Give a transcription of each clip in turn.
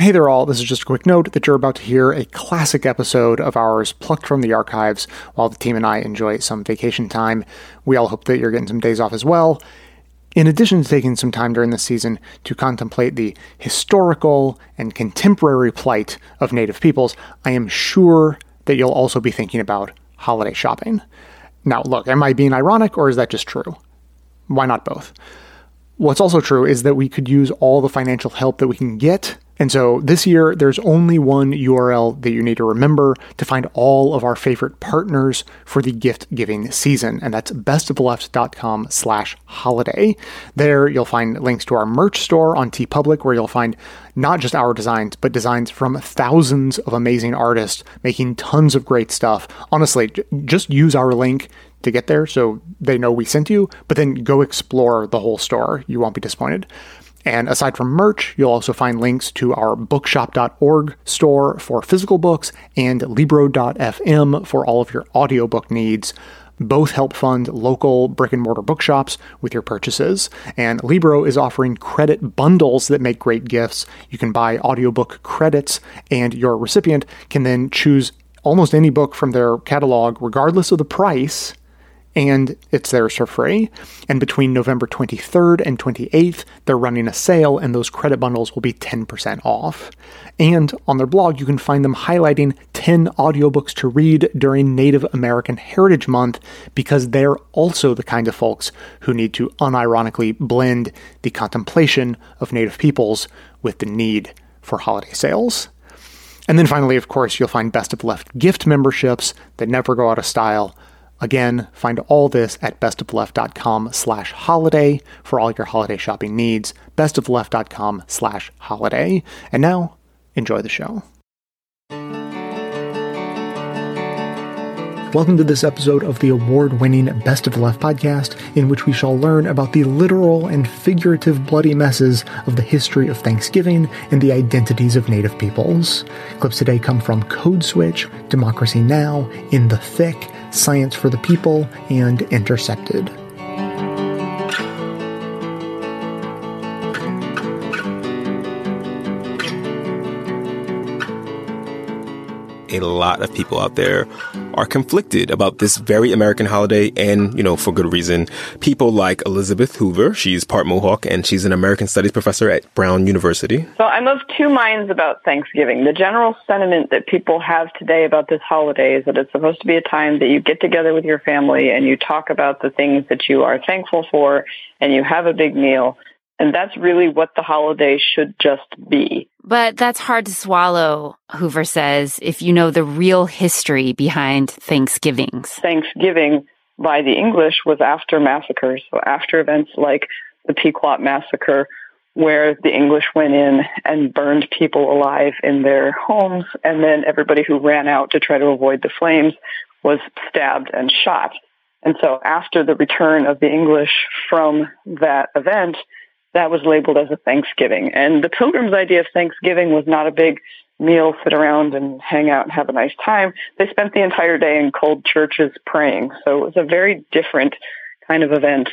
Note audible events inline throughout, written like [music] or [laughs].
Hey there, all. This is just a quick note that you're about to hear a classic episode of ours plucked from the archives while the team and I enjoy some vacation time. We all hope that you're getting some days off as well. In addition to taking some time during this season to contemplate the historical and contemporary plight of Native peoples, I am sure that you'll also be thinking about holiday shopping. Now, look, am I being ironic or is that just true? Why not both? What's also true is that we could use all the financial help that we can get and so this year, there's only one URL that you need to remember to find all of our favorite partners for the gift giving season, and that's bestoftheleft.com slash holiday. There, you'll find links to our merch store on TeePublic, where you'll find not just our designs, but designs from thousands of amazing artists making tons of great stuff. Honestly, just use our link to get there so they know we sent you, but then go explore the whole store. You won't be disappointed. And aside from merch, you'll also find links to our bookshop.org store for physical books and libro.fm for all of your audiobook needs. Both help fund local brick and mortar bookshops with your purchases. And Libro is offering credit bundles that make great gifts. You can buy audiobook credits, and your recipient can then choose almost any book from their catalog, regardless of the price, and it's theirs for free. And between November 23rd and 28th, they're running a sale, and those credit bundles will be 10% off. And on their blog, you can find them highlighting 10 audiobooks to read during Native American Heritage Month because they're also the kind of folks who need to unironically blend the contemplation of Native peoples with the need for holiday sales. And then finally, of course, you'll find Best of Left gift memberships that never go out of style Again, find all this at bestoftheleft.com slash holiday for all your holiday shopping needs. Bestoftheleft.com slash holiday. And now, enjoy the show. Welcome to this episode of the award winning Best of Left podcast, in which we shall learn about the literal and figurative bloody messes of the history of Thanksgiving and the identities of Native peoples. Clips today come from Code Switch, Democracy Now!, In the Thick, Science for the People, and Intercepted. a lot of people out there are conflicted about this very American holiday and, you know, for good reason. People like Elizabeth Hoover, she's part Mohawk and she's an American Studies professor at Brown University. So I'm of two minds about Thanksgiving. The general sentiment that people have today about this holiday is that it's supposed to be a time that you get together with your family and you talk about the things that you are thankful for and you have a big meal. And that's really what the holiday should just be. But that's hard to swallow, Hoover says, if you know the real history behind Thanksgivings. Thanksgiving by the English was after massacres, so after events like the Pequot massacre, where the English went in and burned people alive in their homes, and then everybody who ran out to try to avoid the flames was stabbed and shot. And so after the return of the English from that event, that was labeled as a Thanksgiving. And the Pilgrims' idea of Thanksgiving was not a big meal, sit around and hang out and have a nice time. They spent the entire day in cold churches praying. So it was a very different kind of event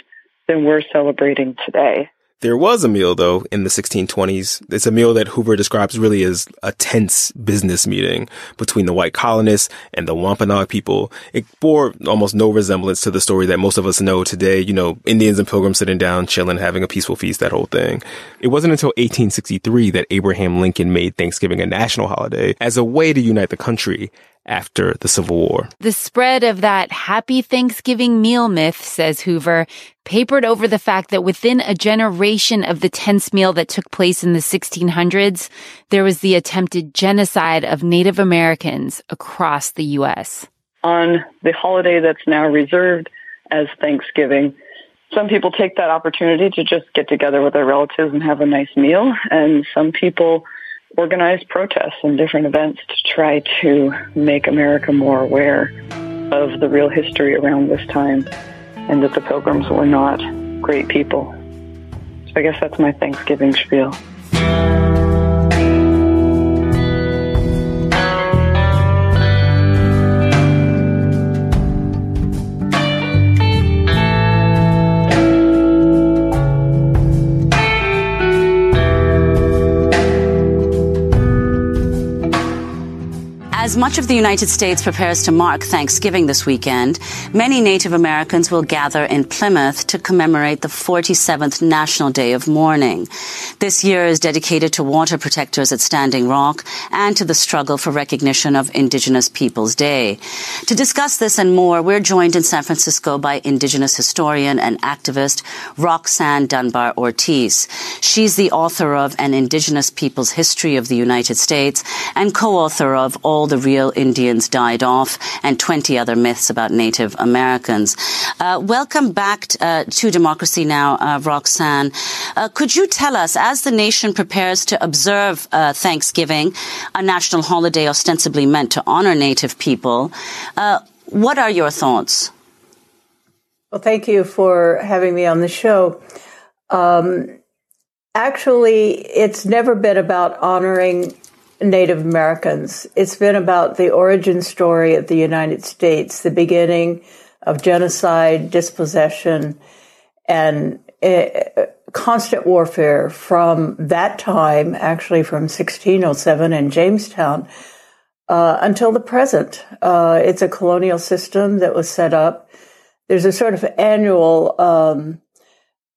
than we're celebrating today. There was a meal though in the 1620s. It's a meal that Hoover describes really as a tense business meeting between the white colonists and the Wampanoag people. It bore almost no resemblance to the story that most of us know today. You know, Indians and pilgrims sitting down, chilling, having a peaceful feast, that whole thing. It wasn't until 1863 that Abraham Lincoln made Thanksgiving a national holiday as a way to unite the country after the Civil War. The spread of that happy Thanksgiving meal myth, says Hoover, papered over the fact that within a generation of the tense meal that took place in the 1600s, there was the attempted genocide of Native Americans across the U.S. On the holiday that's now reserved as Thanksgiving, some people take that opportunity to just get together with their relatives and have a nice meal, and some people organize protests and different events to try to make America more aware of the real history around this time and that the pilgrims were not great people. So I guess that's my Thanksgiving spiel. As much of the United States prepares to mark Thanksgiving this weekend, many Native Americans will gather in Plymouth to commemorate the 47th National Day of Mourning. This year is dedicated to water protectors at Standing Rock and to the struggle for recognition of Indigenous Peoples Day. To discuss this and more, we're joined in San Francisco by Indigenous historian and activist Roxanne Dunbar Ortiz. She's the author of An Indigenous Peoples History of the United States and co-author of All the Real Indians Died Off and 20 Other Myths About Native Americans. Uh, welcome back uh, to Democracy Now, uh, Roxanne. Uh, could you tell us, as the nation prepares to observe uh, Thanksgiving, a national holiday ostensibly meant to honor Native people, uh, what are your thoughts? Well, thank you for having me on the show. Um, actually, it's never been about honoring Native Americans. It's been about the origin story of the United States, the beginning of genocide, dispossession, and uh, constant warfare from that time, actually from 1607 in Jamestown, uh, until the present. Uh, it's a colonial system that was set up. There's a sort of annual um,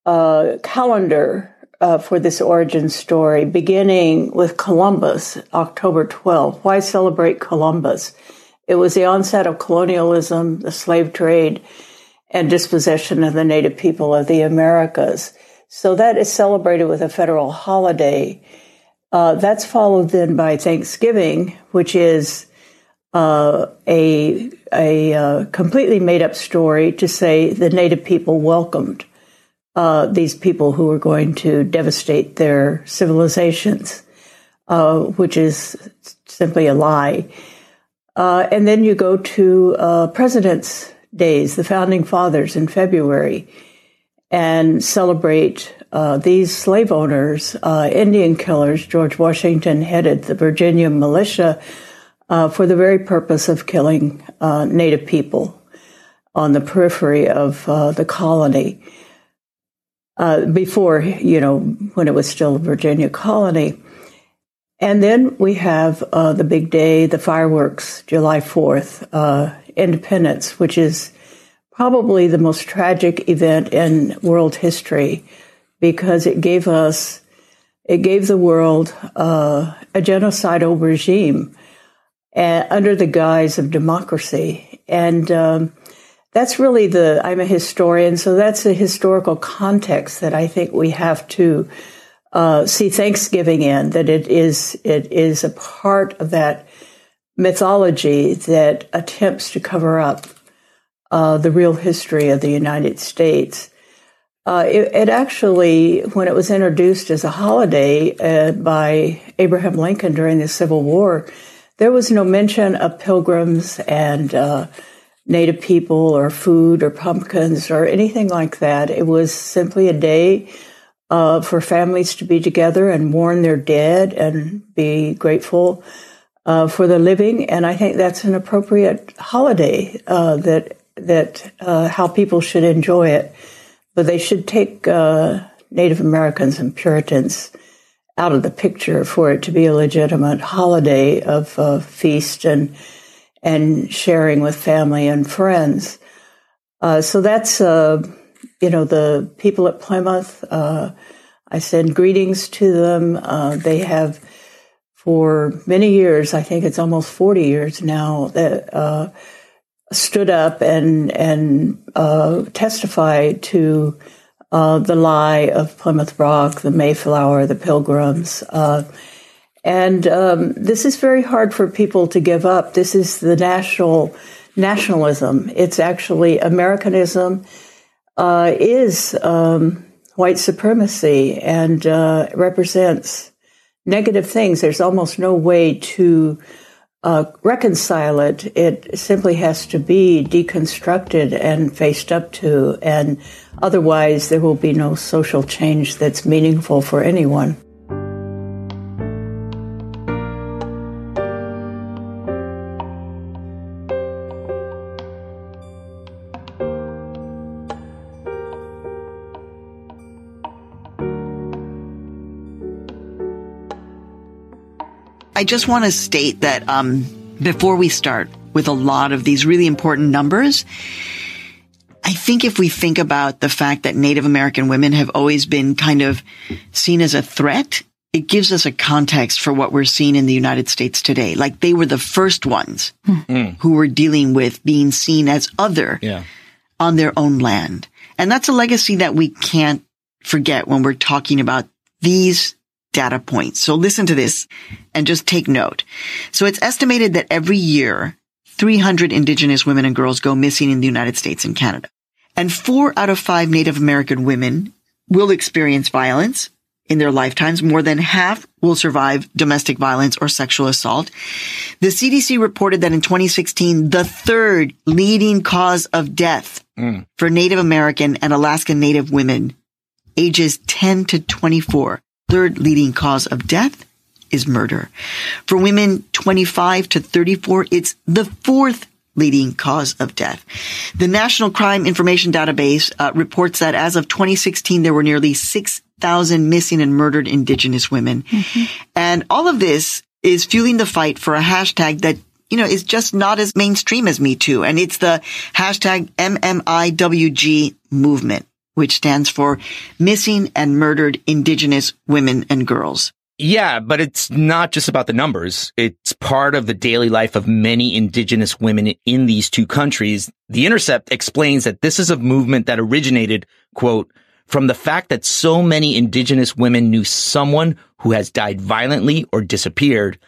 uh, calendar uh, for this origin story, beginning with Columbus, October 12. Why celebrate Columbus? It was the onset of colonialism, the slave trade, and dispossession of the native people of the Americas. So that is celebrated with a federal holiday. Uh, that's followed then by Thanksgiving, which is uh, a a uh, completely made up story to say the native people welcomed uh, these people who were going to devastate their civilizations, uh, which is simply a lie. Uh, and then you go to uh, President's Days, the Founding Fathers in February, and celebrate uh, these slave owners, uh, Indian killers. George Washington headed the Virginia militia for the very purpose of killing Native people on the periphery of the colony uh, before, you know, when it was still a Virginia colony. And then we have uh, the big day, the fireworks, July 4th, uh, Independence, which is probably the most tragic event in world history because it gave us, it gave the world uh, a genocidal regime uh, under the guise of democracy. And um, that's really the, I'm a historian, so that's the historical context that I think we have to uh, see Thanksgiving in, that it is, it is a part of that mythology that attempts to cover up uh, the real history of the United States. Uh, it, it, actually, when it was introduced as a holiday uh, by Abraham Lincoln during the Civil War, there was no mention of pilgrims and uh, native people or food or pumpkins or anything like that. It was simply a day uh, for families to be together and mourn their dead and be grateful uh, for the living. And I think that's an appropriate holiday uh, that that uh, how people should enjoy it. But they should take uh, Native Americans and Puritans out of the picture for it to be a legitimate holiday of feast and and sharing with family and friends. Uh, so that's, uh, you know, the people at Plymouth. Uh, I send greetings to them. Uh, they have, for many years, I think it's almost 40 years now, that uh, stood up and, and uh, testified to the lie of Plymouth Rock, the Mayflower, the Pilgrims. And um, this is very hard for people to give up. This is the national nationalism. It's actually Americanism uh, is um, white supremacy and uh, represents negative things. There's almost no way to uh, reconcile it. It simply has to be deconstructed and faced up to, and otherwise there will be no social change that's meaningful for anyone. I just want to state that um, before we start with a lot of these really important numbers, I think if we think about the fact that Native American women have always been kind of seen as a threat, it gives us a context for what we're seeing in the United States today. Like they were the first ones mm. who were dealing with being seen as other yeah. on their own land. And that's a legacy that we can't forget when we're talking about these data points. So listen to this and just take note. So it's estimated that every year 300 indigenous women and girls go missing in the United States and Canada. And four out of five Native American women will experience violence in their lifetimes. More than half will survive domestic violence or sexual assault. The CDC reported that in 2016, the third leading cause of death mm. for Native American and Alaska Native women ages 10 to 24, third leading cause of death is murder. For women 25 to 34, it's the fourth leading cause of death. The National Crime Information Database uh, reports that as of 2016, there were nearly 6,000 missing and murdered Indigenous women. Mm-hmm. And all of this is fueling the fight for a hashtag that you know, is just not as mainstream as Me Too. And it's the hashtag MMIWG movement, which stands for Missing and Murdered Indigenous Women and Girls. Yeah, but it's not just about the numbers. It's part of the daily life of many indigenous women in these two countries. The Intercept explains that this is a movement that originated, quote, from the fact that so many indigenous women knew someone who has died violently or disappeared,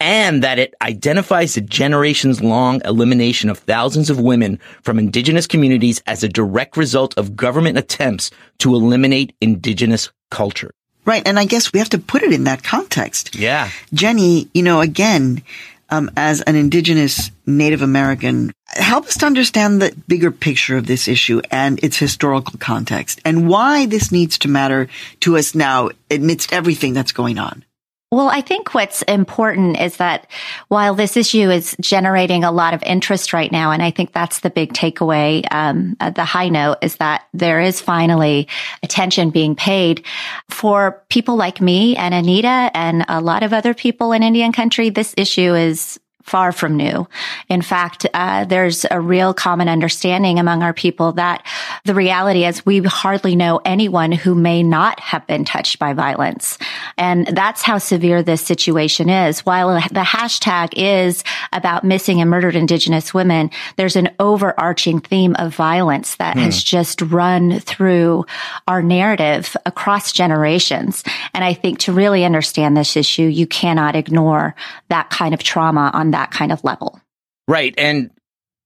and that it identifies the generations long elimination of thousands of women from indigenous communities as a direct result of government attempts to eliminate indigenous culture. Right. And I guess we have to put it in that context. Yeah. Jenny, you know, again, um, as an indigenous Native American, help us to understand the bigger picture of this issue and its historical context and why this needs to matter to us now amidst everything that's going on. Well, I think what's important is that while this issue is generating a lot of interest right now, and I think that's the big takeaway, um, the high note is that there is finally attention being paid for people like me and Annita and a lot of other people in Indian country. This issue is far from new. In fact, uh, there's a real common understanding among our people that the reality is we hardly know anyone who may not have been touched by violence. And that's how severe this situation is. While the hashtag is about missing and murdered indigenous women, there's an overarching theme of violence that hmm. has just run through our narrative across generations. And I think to really understand this issue, you cannot ignore that kind of trauma on that kind of level. Right. And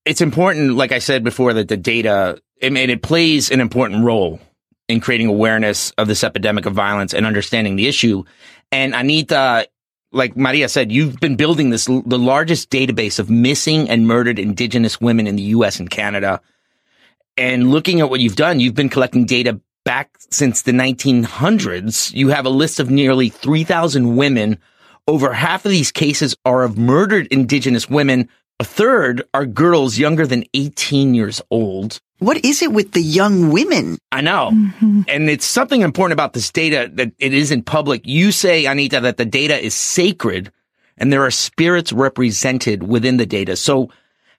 it's important, like I said before, that the data, it, it plays an important role in creating awareness of this epidemic of violence and understanding the issue. And Annita, like Maria said, you've been building this, the largest database of missing and murdered indigenous women in the US and Canada. And looking at what you've done, you've been collecting data back since the 1900s. You have a list of nearly 3,000 women over half of these cases are of murdered indigenous women. A third are girls younger than 18 years old. What is it with the young women? I know. Mm-hmm. And it's something important about this data that it isn't public. You say, Annita, that the data is sacred and there are spirits represented within the data. So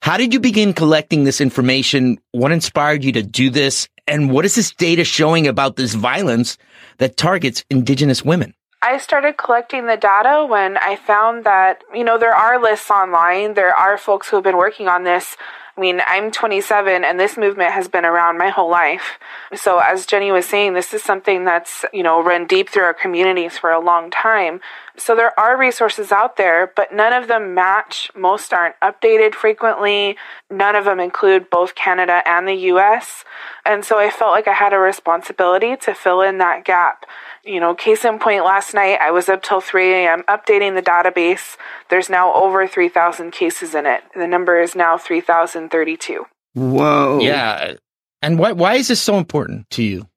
how did you begin collecting this information? What inspired you to do this? And what is this data showing about this violence that targets indigenous women? I started collecting the data when I found that, you know, there are lists online. There are folks who have been working on this. I mean, I'm 27 and this movement has been around my whole life. So as Jenny was saying, this is something that's, you know, run deep through our communities for a long time. So there are resources out there, but none of them match. Most aren't updated frequently. None of them include both Canada and the US. And so I felt like I had a responsibility to fill in that gap. You know, case in point, last night I was up till 3 a.m. updating the database. There's now over 3,000 cases in it. The number is now 3,032. Whoa. Yeah. And why, why is this so important to you?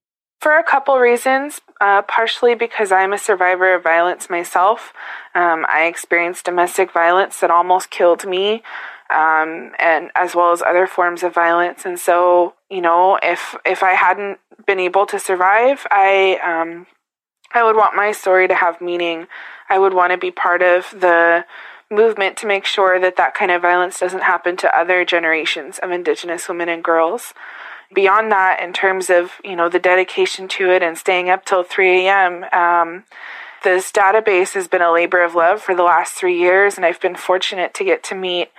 For a couple reasons. Uh, partially because I'm a survivor of violence myself. Um, I experienced domestic violence that almost killed me. Um, and as well as other forms of violence. And so, you know, if if I hadn't been able to survive, I um, I would want my story to have meaning. I would want to be part of the movement to make sure that that kind of violence doesn't happen to other generations of Indigenous women and girls. Beyond that, in terms of you know the dedication to it and staying up till 3 a.m., um, this database has been a labor of love for the last three years, and I've been fortunate to get to meet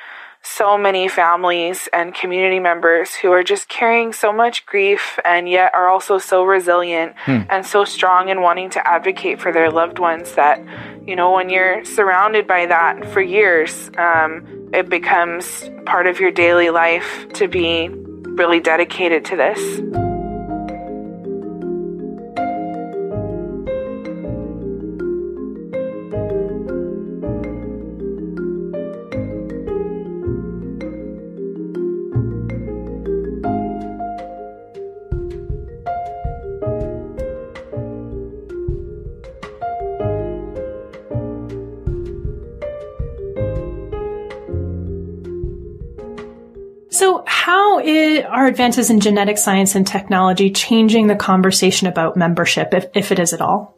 so many families and community members who are just carrying so much grief and yet are also so resilient hmm. and so strong in wanting to advocate for their loved ones that, you know, when you're surrounded by that for years, um, it becomes part of your daily life to be really dedicated to this. Are advances in genetic science and technology changing the conversation about membership, if, if it is at all?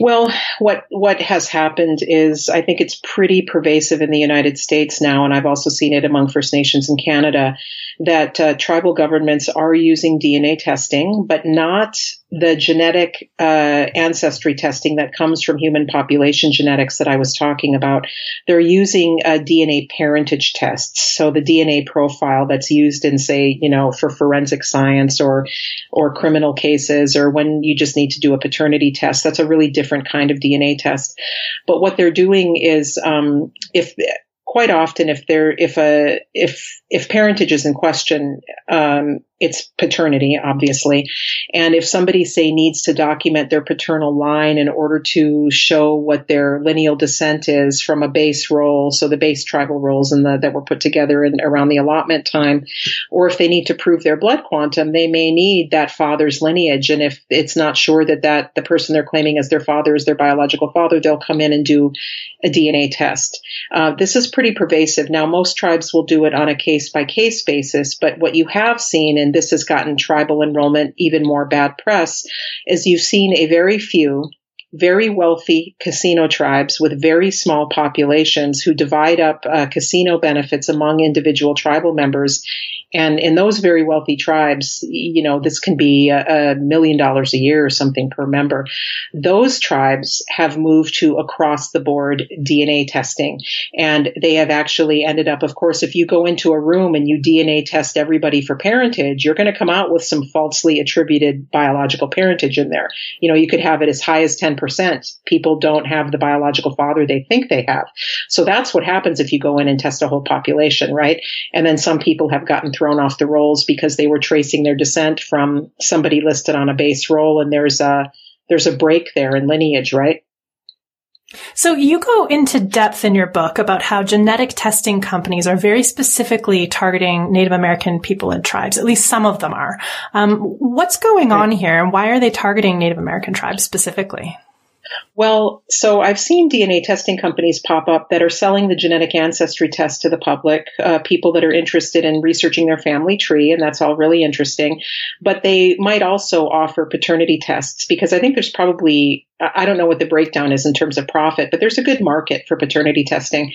Well, what what has happened is I think it's pretty pervasive in the United States now, and I've also seen it among First Nations in Canada that uh, tribal governments are using DNA testing, but not the genetic uh, ancestry testing that comes from human population genetics that I was talking about. They're using uh, DNA parentage tests, so the DNA profile that's used in, say, you know, for forensic science or or criminal cases, or when you just need to do a paternity test. That's a really different kind of DNA test. But what they're doing is, um, if quite often if there if a if if parentage is in question um, it's paternity, obviously. And if somebody, say, needs to document their paternal line in order to show what their lineal descent is from a base roll, so the base tribal rolls the, that were put together in, around the allotment time, or if they need to prove their blood quantum, they may need that father's lineage. And if it's not sure that, that the person they're claiming as their father is their biological father, they'll come in and do a DNA test. Uh, this is pretty pervasive. Now, most tribes will do it on a case by case basis, but what you have seen in and this has gotten tribal enrollment even more bad press, is you've seen a very few very wealthy casino tribes with very small populations who divide up uh, casino benefits among individual tribal members. And in those very wealthy tribes, you know, this can be a, a million dollars a year or something per member. Those tribes have moved to across the board DNA testing. And they have actually ended up, of course, if you go into a room and you DNA test everybody for parentage, you're going to come out with some falsely attributed biological parentage in there. You know, you could have it as high as 10 percent people don't have the biological father they think they have. So that's what happens if you go in and test a whole population, right? And then some people have gotten thrown off the rolls because they were tracing their descent from somebody listed on a base roll and there's a, there's a break there in lineage, right? So you go into depth in your book about how genetic testing companies are very specifically targeting Native American people and tribes. At least some of them are. Um, what's going on here, and why are they targeting Native American tribes specifically? Well, so I've seen DNA testing companies pop up that are selling the genetic ancestry test to the public, uh, people that are interested in researching their family tree, and that's all really interesting. But they might also offer paternity tests because I think there's probably I don't know what the breakdown is in terms of profit, but there's a good market for paternity testing,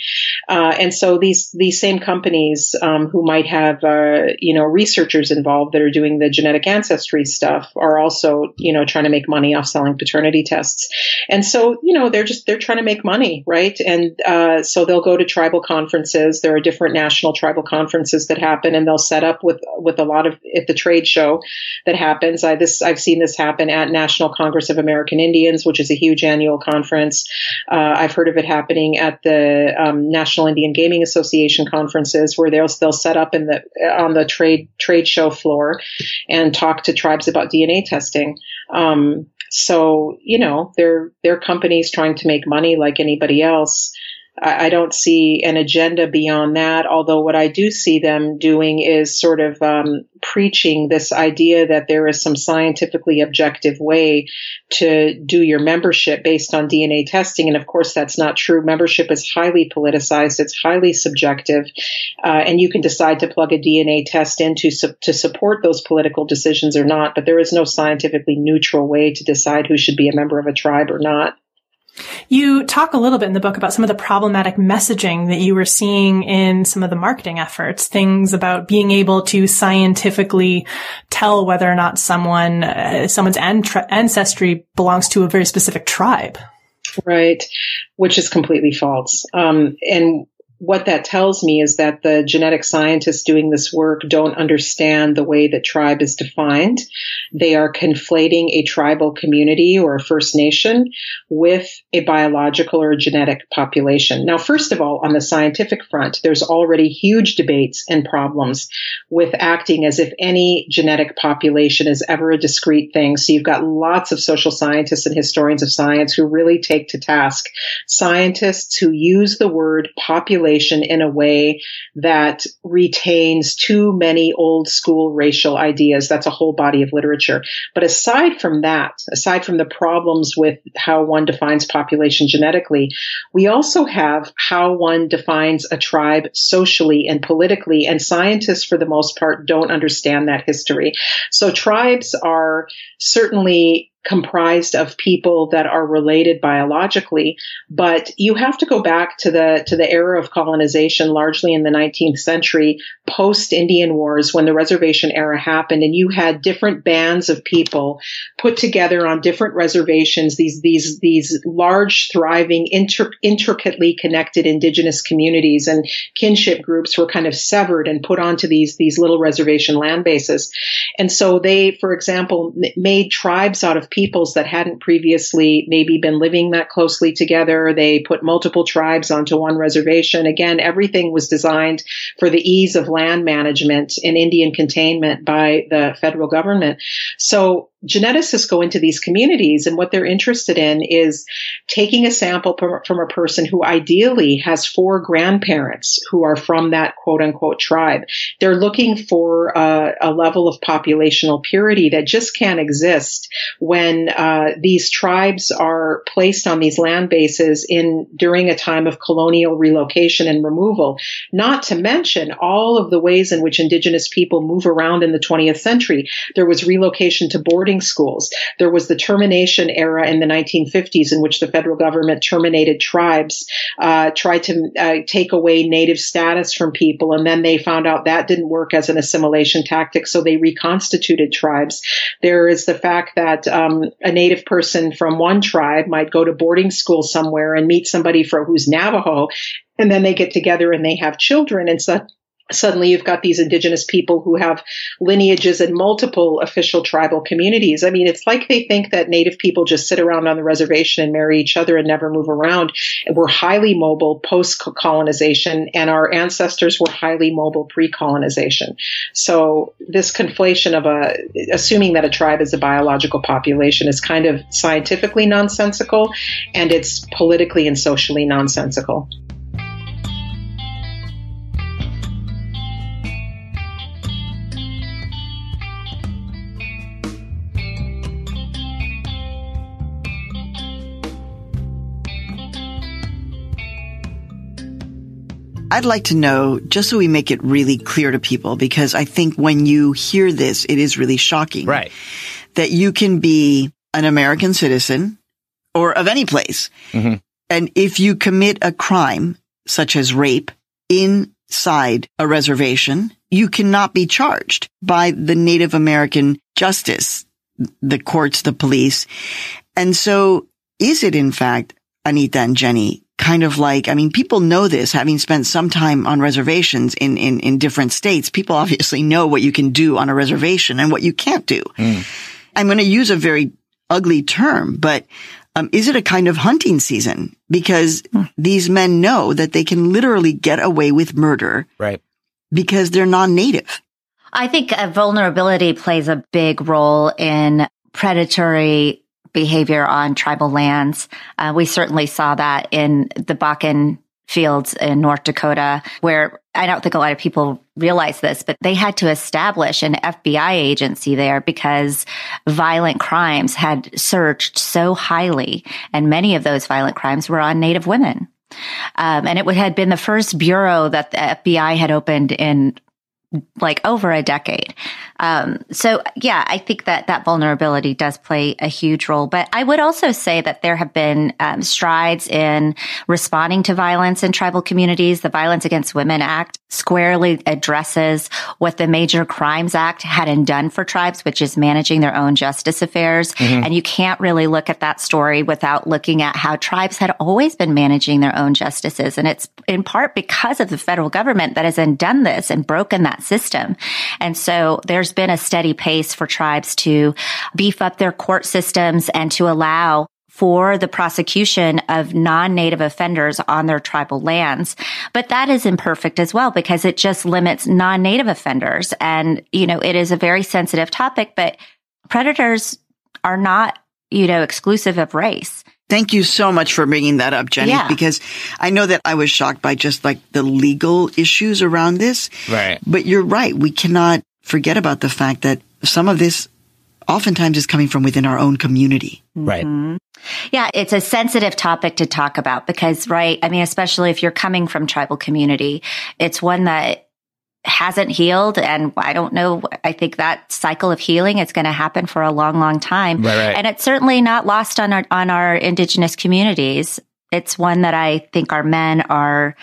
uh, and so these these same companies um, who might have uh, you know researchers involved that are doing the genetic ancestry stuff are also you know trying to make money off selling paternity tests, and so you know they're just they're trying to make money, right? And uh, so they'll go to tribal conferences. There are different national tribal conferences that happen, and they'll set up with with a lot of at the trade show that happens. I this I've seen this happen at National Congress of American Indians which is a huge annual conference. Uh, I've heard of it happening at the um, National Indian Gaming Association conferences, where they'll they'll set up in the on the trade trade show floor and talk to tribes about DNA testing. Um, so you know, they're they're companies trying to make money like anybody else. I, don't see an agenda beyond that. Although what I do see them doing is sort of um, preaching this idea that there is some scientifically objective way to do your membership based on DNA testing. And of course, that's not true. Membership is highly politicized. It's highly subjective. Uh, and you can decide to plug a DNA test in to, su- to support those political decisions or not. But there is no scientifically neutral way to decide who should be a member of a tribe or not. You talk a little bit in the book about some of the problematic messaging that you were seeing in some of the marketing efforts, things about being able to scientifically tell whether or not someone, uh, someone's ancestry belongs to a very specific tribe. Right, which is completely false. Um, and what that tells me is that the genetic scientists doing this work don't understand the way that tribe is defined. They are conflating a tribal community or a First Nation with a biological or genetic population. Now, first of all, on the scientific front, there's already huge debates and problems with acting as if any genetic population is ever a discrete thing. So you've got lots of social scientists and historians of science who really take to task scientists who use the word population in a way that retains too many old school racial ideas. That's a whole body of literature. But aside from that, aside from the problems with how one defines population genetically, we also have how one defines a tribe socially and politically. And scientists, for the most part, don't understand that history. So tribes are certainly comprised of people that are related biologically, but you have to go back to the to the era of colonization, largely in the 19th century, post Indian Wars, when the reservation era happened, and you had different bands of people put together on different reservations. These these these large, thriving, inter- intricately connected indigenous communities and kinship groups were kind of severed and put onto these these little reservation land bases, and so they, for example, made tribes out of peoples that hadn't previously maybe been living that closely together. They put multiple tribes onto one reservation. Again, everything was designed for the ease of land management and Indian containment by the federal government. So geneticists go into these communities and what they're interested in is taking a sample from a person who ideally has four grandparents who are from that quote unquote tribe. They're looking for a, a level of populational purity that just can't exist when uh, these tribes are placed on these land bases in during a time of colonial relocation and removal. Not to mention all of the ways in which indigenous people move around in the 20th century. There was relocation to boarding boarding schools. There was the termination era in the 1950s in which the federal government terminated tribes, uh, tried to uh, take away native status from people, and then they found out that didn't work as an assimilation tactic, so they reconstituted tribes. There is the fact that um, a native person from one tribe might go to boarding school somewhere and meet somebody for who's Navajo, and then they get together and they have children, and so suddenly you've got these indigenous people who have lineages in multiple official tribal communities. I mean, it's like they think that native people just sit around on the reservation and marry each other and never move around. We're highly mobile post colonization and our ancestors were highly mobile pre colonization. So this conflation of a, assuming that a tribe is a biological population is kind of scientifically nonsensical and it's politically and socially nonsensical. I'd like to know, just so we make it really clear to people, because I think when you hear this, it is really shocking. Right. That you can be an American citizen or of any place. Mm-hmm. And if you commit a crime such as rape inside a reservation, you cannot be charged by the Native American justice, the courts, the police. And so is it in fact, Annita and Jenny, kind of like, I mean, people know this, having spent some time on reservations in, in, in different states. People obviously know what you can do on a reservation and what you can't do. Mm. I'm going to use a very ugly term, but um, is it a kind of hunting season? Because mm. these men know that they can literally get away with murder. Right. Because they're non-native. I think vulnerability plays a big role in predatory behavior on tribal lands. Uh, we certainly saw that in the Bakken fields in North Dakota, where I don't think a lot of people realize this, but they had to establish an FBI agency there because violent crimes had surged so highly. And many of those violent crimes were on Native women. Um, and it had been the first bureau that the FBI had opened in like over a decade. Um, so yeah, I think that that vulnerability does play a huge role. But I would also say that there have been um, strides in responding to violence in tribal communities. The Violence Against Women Act squarely addresses what the Major Crimes Act hadn't done for tribes, which is managing their own justice affairs. Mm-hmm. And you can't really look at that story without looking at how tribes had always been managing their own justices. And it's in part because of the federal government that has done this and broken that system. And so there's been a steady pace for tribes to beef up their court systems and to allow for the prosecution of non-native offenders on their tribal lands. But that is imperfect as well because it just limits non-native offenders. And, you know, it is a very sensitive topic, but predators are not, you know, exclusive of race. Thank you so much for bringing that up, Jenny, yeah. because I know that I was shocked by just like the legal issues around this. Right. But you're right. We cannot forget about the fact that some of this oftentimes is coming from within our own community. Right. Mm-hmm. Yeah, it's a sensitive topic to talk about because, right, I mean, especially if you're coming from tribal community, it's one that hasn't healed. And I don't know, I think that cycle of healing is going to happen for a long, long time. Right, right. And it's certainly not lost on our, on our indigenous communities. It's one that I think our men are,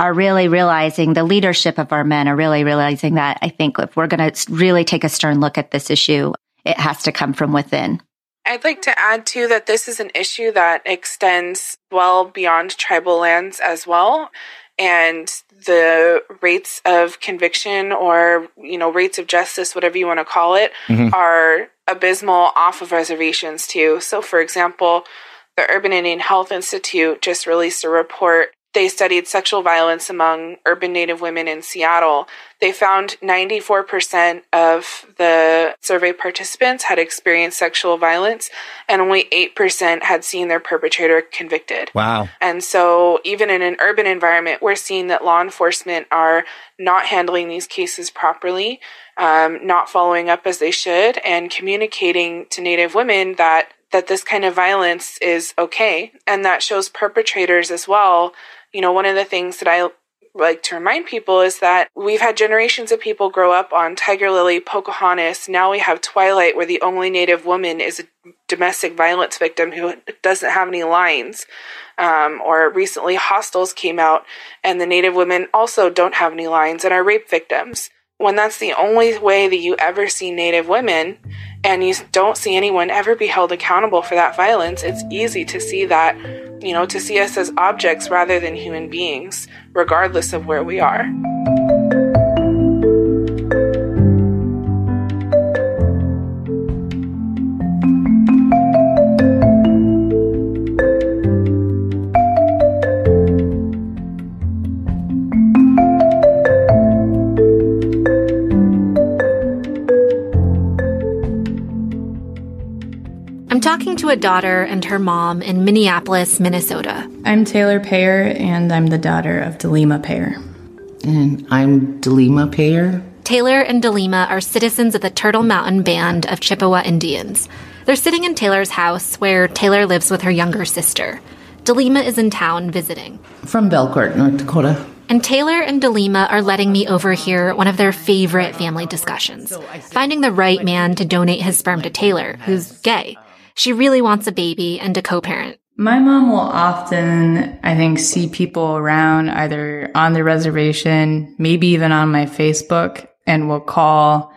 are really realizing the leadership of our men are really realizing that I think if we're going to really take a stern look at this issue, it has to come from within. I'd like to add too that this is an issue that extends well beyond tribal lands as well. And the rates of conviction or, you know, rates of justice, whatever you want to call it, mm-hmm. are abysmal off of reservations too. So, for example, the Urban Indian Health Institute just released a report they studied sexual violence among urban Native women in Seattle. They found 94% of the survey participants had experienced sexual violence, and only 8% had seen their perpetrator convicted. Wow. And so, even in an urban environment, we're seeing that law enforcement are not handling these cases properly, um, not following up as they should, and communicating to Native women that that this kind of violence is okay and that shows perpetrators as well you know, one of the things that I like to remind people is that we've had generations of people grow up on Tiger Lily, Pocahontas. Now we have Twilight, where the only Native woman is a domestic violence victim who doesn't have any lines. Um, or recently, Hostiles came out, and the Native women also don't have any lines and are rape victims. When that's the only way that you ever see Native women, and you don't see anyone ever be held accountable for that violence, it's easy to see that, you know, to see us as objects rather than human beings, regardless of where we are. To a daughter and her mom in Minneapolis, Minnesota. I'm Taylor Payer, and I'm the daughter of Delima Payer. And I'm Delima Payer. Taylor and Delima are citizens of the Turtle Mountain Band of Chippewa Indians. They're sitting in Taylor's house where Taylor lives with her younger sister. Delima is in town visiting. From Belcourt, North Dakota. And Taylor and Delima are letting me overhear one of their favorite family discussions finding the right man to donate his sperm to Taylor, who's gay. She really wants a baby and a co-parent. My mom will often, I think, see people around either on the reservation, maybe even on my Facebook, and will call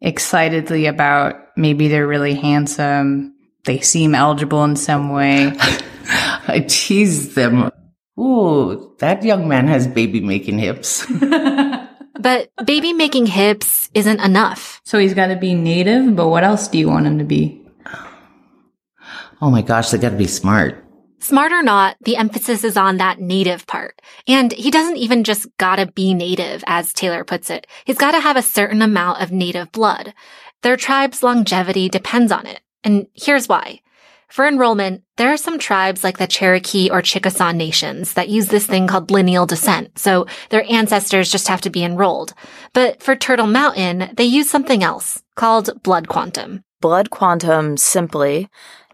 excitedly about maybe they're really handsome, they seem eligible in some way. [laughs] I tease them. Ooh, that young man has baby making hips. [laughs] but baby making hips isn't enough. So he's got to be native, but what else do you want him to be? Oh my gosh, they gotta be smart. Smart or not, the emphasis is on that native part. And he doesn't even just gotta be native, as Taylor puts it. He's gotta have a certain amount of native blood. Their tribe's longevity depends on it. And here's why. For enrollment, there are some tribes like the Cherokee or Chickasaw nations that use this thing called lineal descent, so their ancestors just have to be enrolled. But for Turtle Mountain, they use something else called blood quantum. Blood quantum simply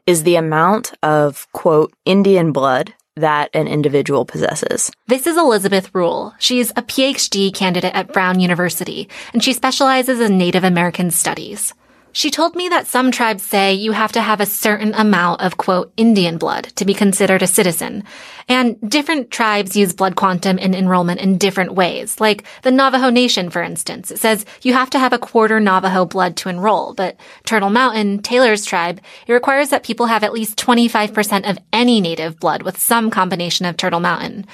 is the amount of, quote, Indian blood that an individual possesses. This is Elizabeth Rule. She's a PhD candidate at Brown University, and she specializes in Native American studies. She told me that some tribes say you have to have a certain amount of quote Indian blood to be considered a citizen. And different tribes use blood quantum in enrollment in different ways. Like the Navajo Nation, for instance. It says you have to have a quarter Navajo blood to enroll, but Turtle Mountain, Taylor's tribe, it requires that people have at least 25% of any native blood with some combination of Turtle Mountain.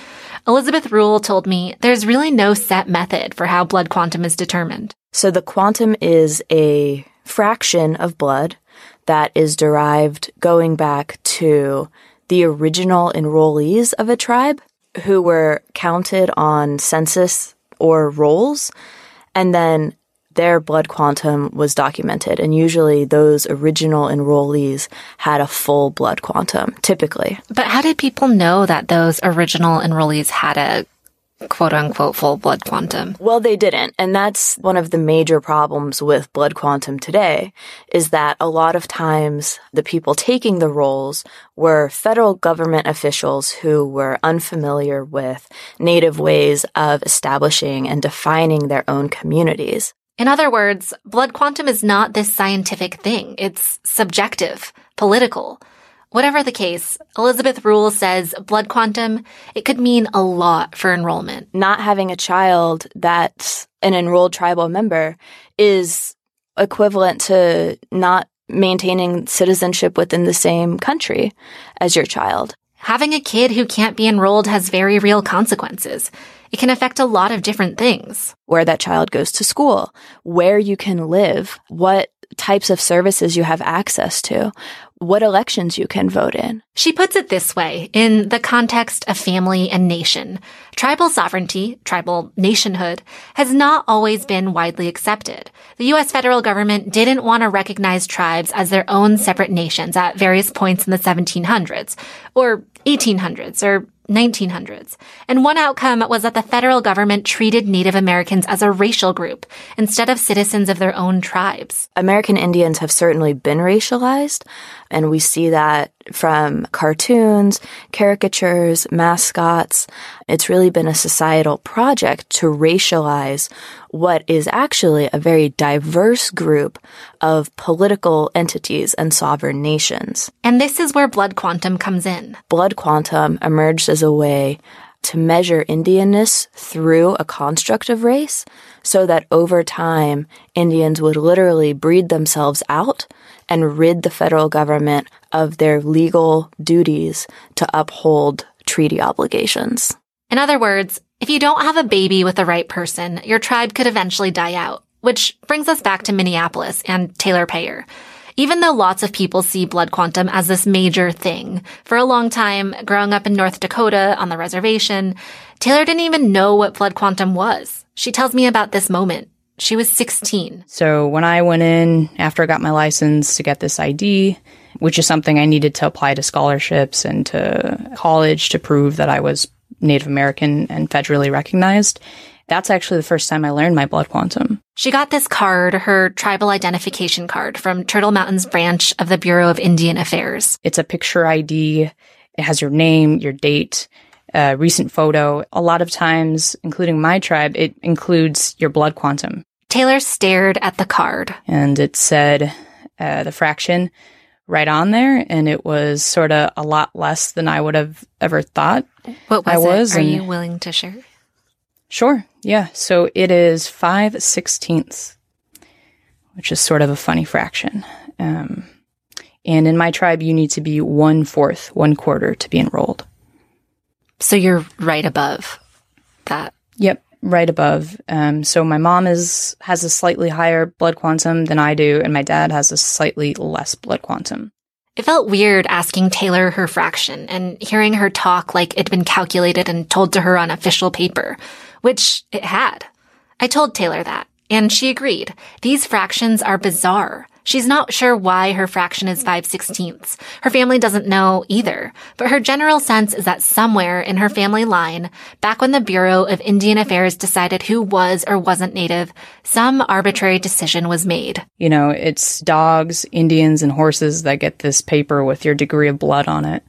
Elizabeth Rule told me there's really no set method for how blood quantum is determined. So the quantum is a fraction of blood that is derived going back to the original enrollees of a tribe who were counted on census or rolls, and then their blood quantum was documented. And usually those original enrollees had a full blood quantum, typically. But how did people know that those original enrollees had a quote unquote full blood quantum. Well, they didn't. And that's one of the major problems with blood quantum today is that a lot of times the people taking the rolls were federal government officials who were unfamiliar with native ways of establishing and defining their own communities. In other words, blood quantum is not this scientific thing. It's subjective, political. Whatever the case, Elizabeth Rule says blood quantum, it could mean a lot for enrollment. Not having a child that's an enrolled tribal member is equivalent to not maintaining citizenship within the same country as your child. Having a kid who can't be enrolled has very real consequences. It can affect a lot of different things. Where that child goes to school, where you can live, what types of services you have access to, what elections you can vote in. She puts it this way in the context of family and nation. Tribal sovereignty, tribal nationhood, has not always been widely accepted. The U.S. federal government didn't want to recognize tribes as their own separate nations at various points in the 1700s, or 1800s, or 1900s. And one outcome was that the federal government treated Native Americans as a racial group instead of citizens of their own tribes. American Indians have certainly been racialized, and we see that from cartoons, caricatures, mascots. It's really been a societal project to racialize what is actually a very diverse group of political entities and sovereign nations. And this is where blood quantum comes in. Blood quantum emerged as a way to measure Indianness through a construct of race so that over time, Indians would literally breed themselves out and rid the federal government of their legal duties to uphold treaty obligations. In other words, if you don't have a baby with the right person, your tribe could eventually die out, which brings us back to Minneapolis and Taylor Payer. Even though lots of people see blood quantum as this major thing, for a long time, growing up in North Dakota on the reservation, Taylor didn't even know what blood quantum was. She tells me about this moment. She was 16. So when I went in after I got my license to get this ID, which is something I needed to apply to scholarships and to college to prove that I was Native American and federally recognized, that's actually the first time I learned my blood quantum. She got this card, her tribal identification card from Turtle Mountain's branch of the Bureau of Indian Affairs. It's a picture ID. It has your name, your date, a recent photo. A lot of times, including my tribe, it includes your blood quantum. Taylor stared at the card. And it said uh, the fraction right on there, and it was sort of a lot less than I would have ever thought. What was, I was it? Are you willing to share? Sure. Yeah. So it is five sixteenths, which is sort of a funny fraction. Um, and in my tribe, you need to be one fourth, one quarter to be enrolled. So you're right above that. Yep, right above. Um, so my mom is has a slightly higher blood quantum than I do, and my dad has a slightly less blood quantum. It felt weird asking Taylor her fraction and hearing her talk like it'd been calculated and told to her on official paper which it had. I told Taylor that, and she agreed. These fractions are bizarre. She's not sure why her fraction is 5 sixteenths. Her family doesn't know either, but her general sense is that somewhere in her family line, back when the Bureau of Indian Affairs decided who was or wasn't native, some arbitrary decision was made. You know, it's dogs, Indians, and horses that get this paper with your degree of blood on it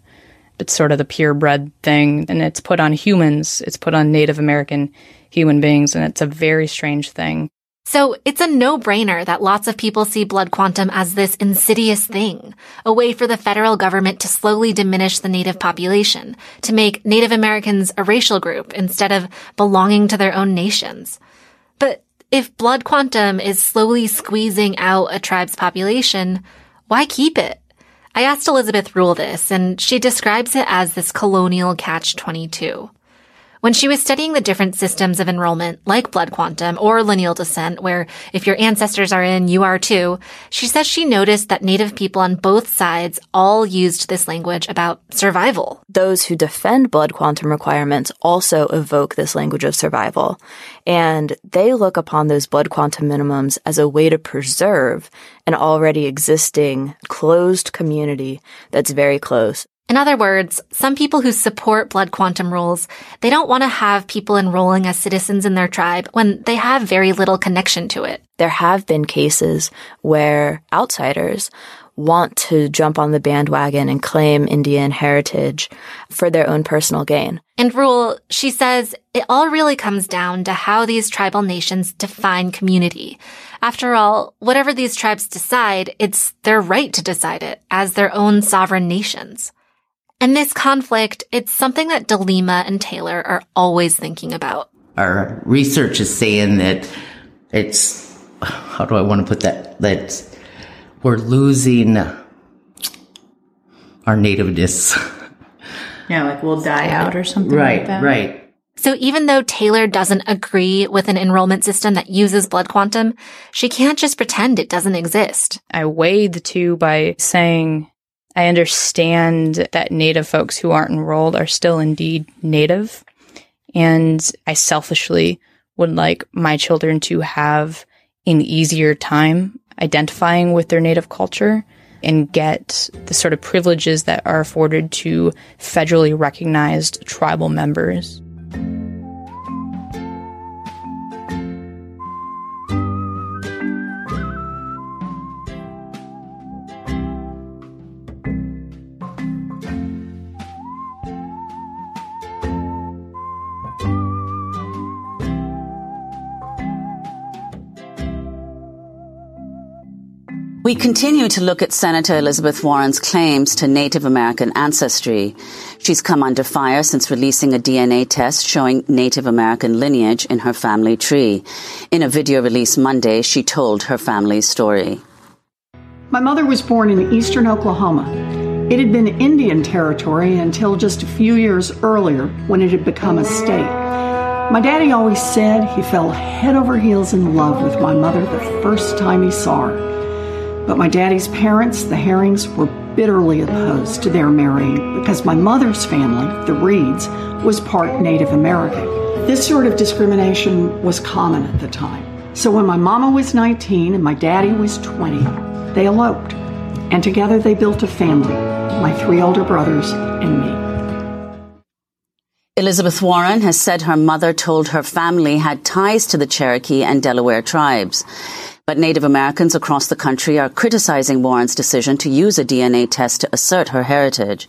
It's sort of the purebred thing, and it's put on humans. It's put on Native American human beings, and it's a very strange thing. So it's a no-brainer that lots of people see blood quantum as this insidious thing, a way for the federal government to slowly diminish the native population, to make Native Americans a racial group instead of belonging to their own nations. But if blood quantum is slowly squeezing out a tribe's population, why keep it? I asked Elizabeth Rule this, and she describes it as this colonial catch-22. When she was studying the different systems of enrollment, like blood quantum or lineal descent, where if your ancestors are in, you are too, she says she noticed that Native people on both sides all used this language about survival. Those who defend blood quantum requirements also evoke this language of survival. And they look upon those blood quantum minimums as a way to preserve an already existing closed community that's very close in other words, some people who support blood quantum rules, they don't want to have people enrolling as citizens in their tribe when they have very little connection to it. There have been cases where outsiders want to jump on the bandwagon and claim Indian heritage for their own personal gain. And Rule, she says, it all really comes down to how these tribal nations define community. After all, whatever these tribes decide, it's their right to decide it as their own sovereign nations. And this conflict, it's something that DeLima and Taylor are always thinking about. Our research is saying that it's, how do I want to put that? That we're losing our nativeness. Yeah, like we'll die out or something right, like that. Right, So even though Taylor doesn't agree with an enrollment system that uses blood quantum, she can't just pretend it doesn't exist. I weighed the two by saying I understand that Native folks who aren't enrolled are still indeed Native. And I selfishly would like my children to have an easier time identifying with their Native culture and get the sort of privileges that are afforded to federally recognized tribal members. We continue to look at Senator Elizabeth Warren's claims to Native American ancestry. She's come under fire since releasing a DNA test showing Native American lineage in her family tree. In a video released Monday, she told her family's story. My mother was born in eastern Oklahoma. It had been Indian territory until just a few years earlier when it had become a state. My daddy always said he fell head over heels in love with my mother the first time he saw her. But my daddy's parents, the Herrings, were bitterly opposed to their marrying because my mother's family, the Reeds, was part Native American. This sort of discrimination was common at the time. So when my mama was 19 and my daddy was 20, they eloped. And together they built a family, my three older brothers and me. Elizabeth Warren has said her mother told her family had ties to the Cherokee and Delaware tribes. But Native Americans across the country are criticizing Warren's decision to use a DNA test to assert her heritage.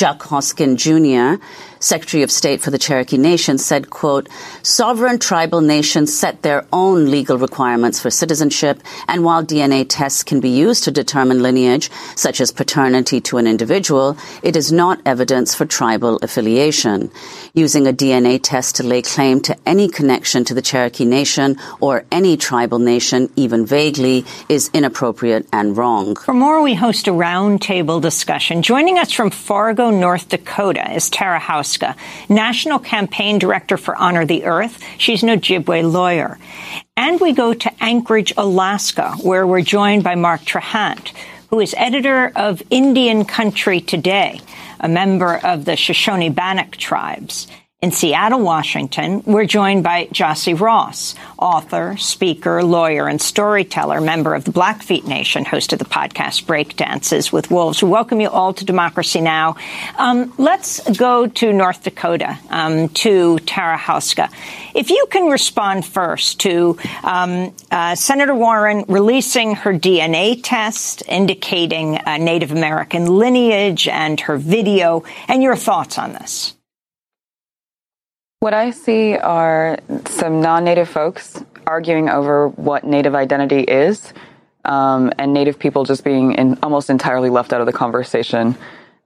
Chuck Hoskin Jr., Secretary of State for the Cherokee Nation, said, quote, sovereign tribal nations set their own legal requirements for citizenship, and while DNA tests can be used to determine lineage, such as paternity to an individual, it is not evidence for tribal affiliation. Using a DNA test to lay claim to any connection to the Cherokee Nation or any tribal nation, even vaguely, is inappropriate and wrong. For more, we host a roundtable discussion. Joining us from Fargo, North Dakota is Tara Houska, National Campaign Director for Honor the Earth. She's an Ojibwe lawyer. And we go to Anchorage, Alaska, where we're joined by Mark Trahant, who is editor of Indian Country Today, a member of the Shoshone Bannock tribes. In Seattle, Washington, we're joined by Gyasi Ross, author, speaker, lawyer, and storyteller, member of the Blackfeet Nation, host of the podcast Breakdances with Wolves. We welcome you all to Democracy Now! Um, let's go to North Dakota, um, to Tara Houska. If you can respond first to um, uh, Senator Warren releasing her DNA test indicating Native American lineage and her video, and your thoughts on this. What I see are some non native folks arguing over what native identity is, um, and native people just being in, almost entirely left out of the conversation.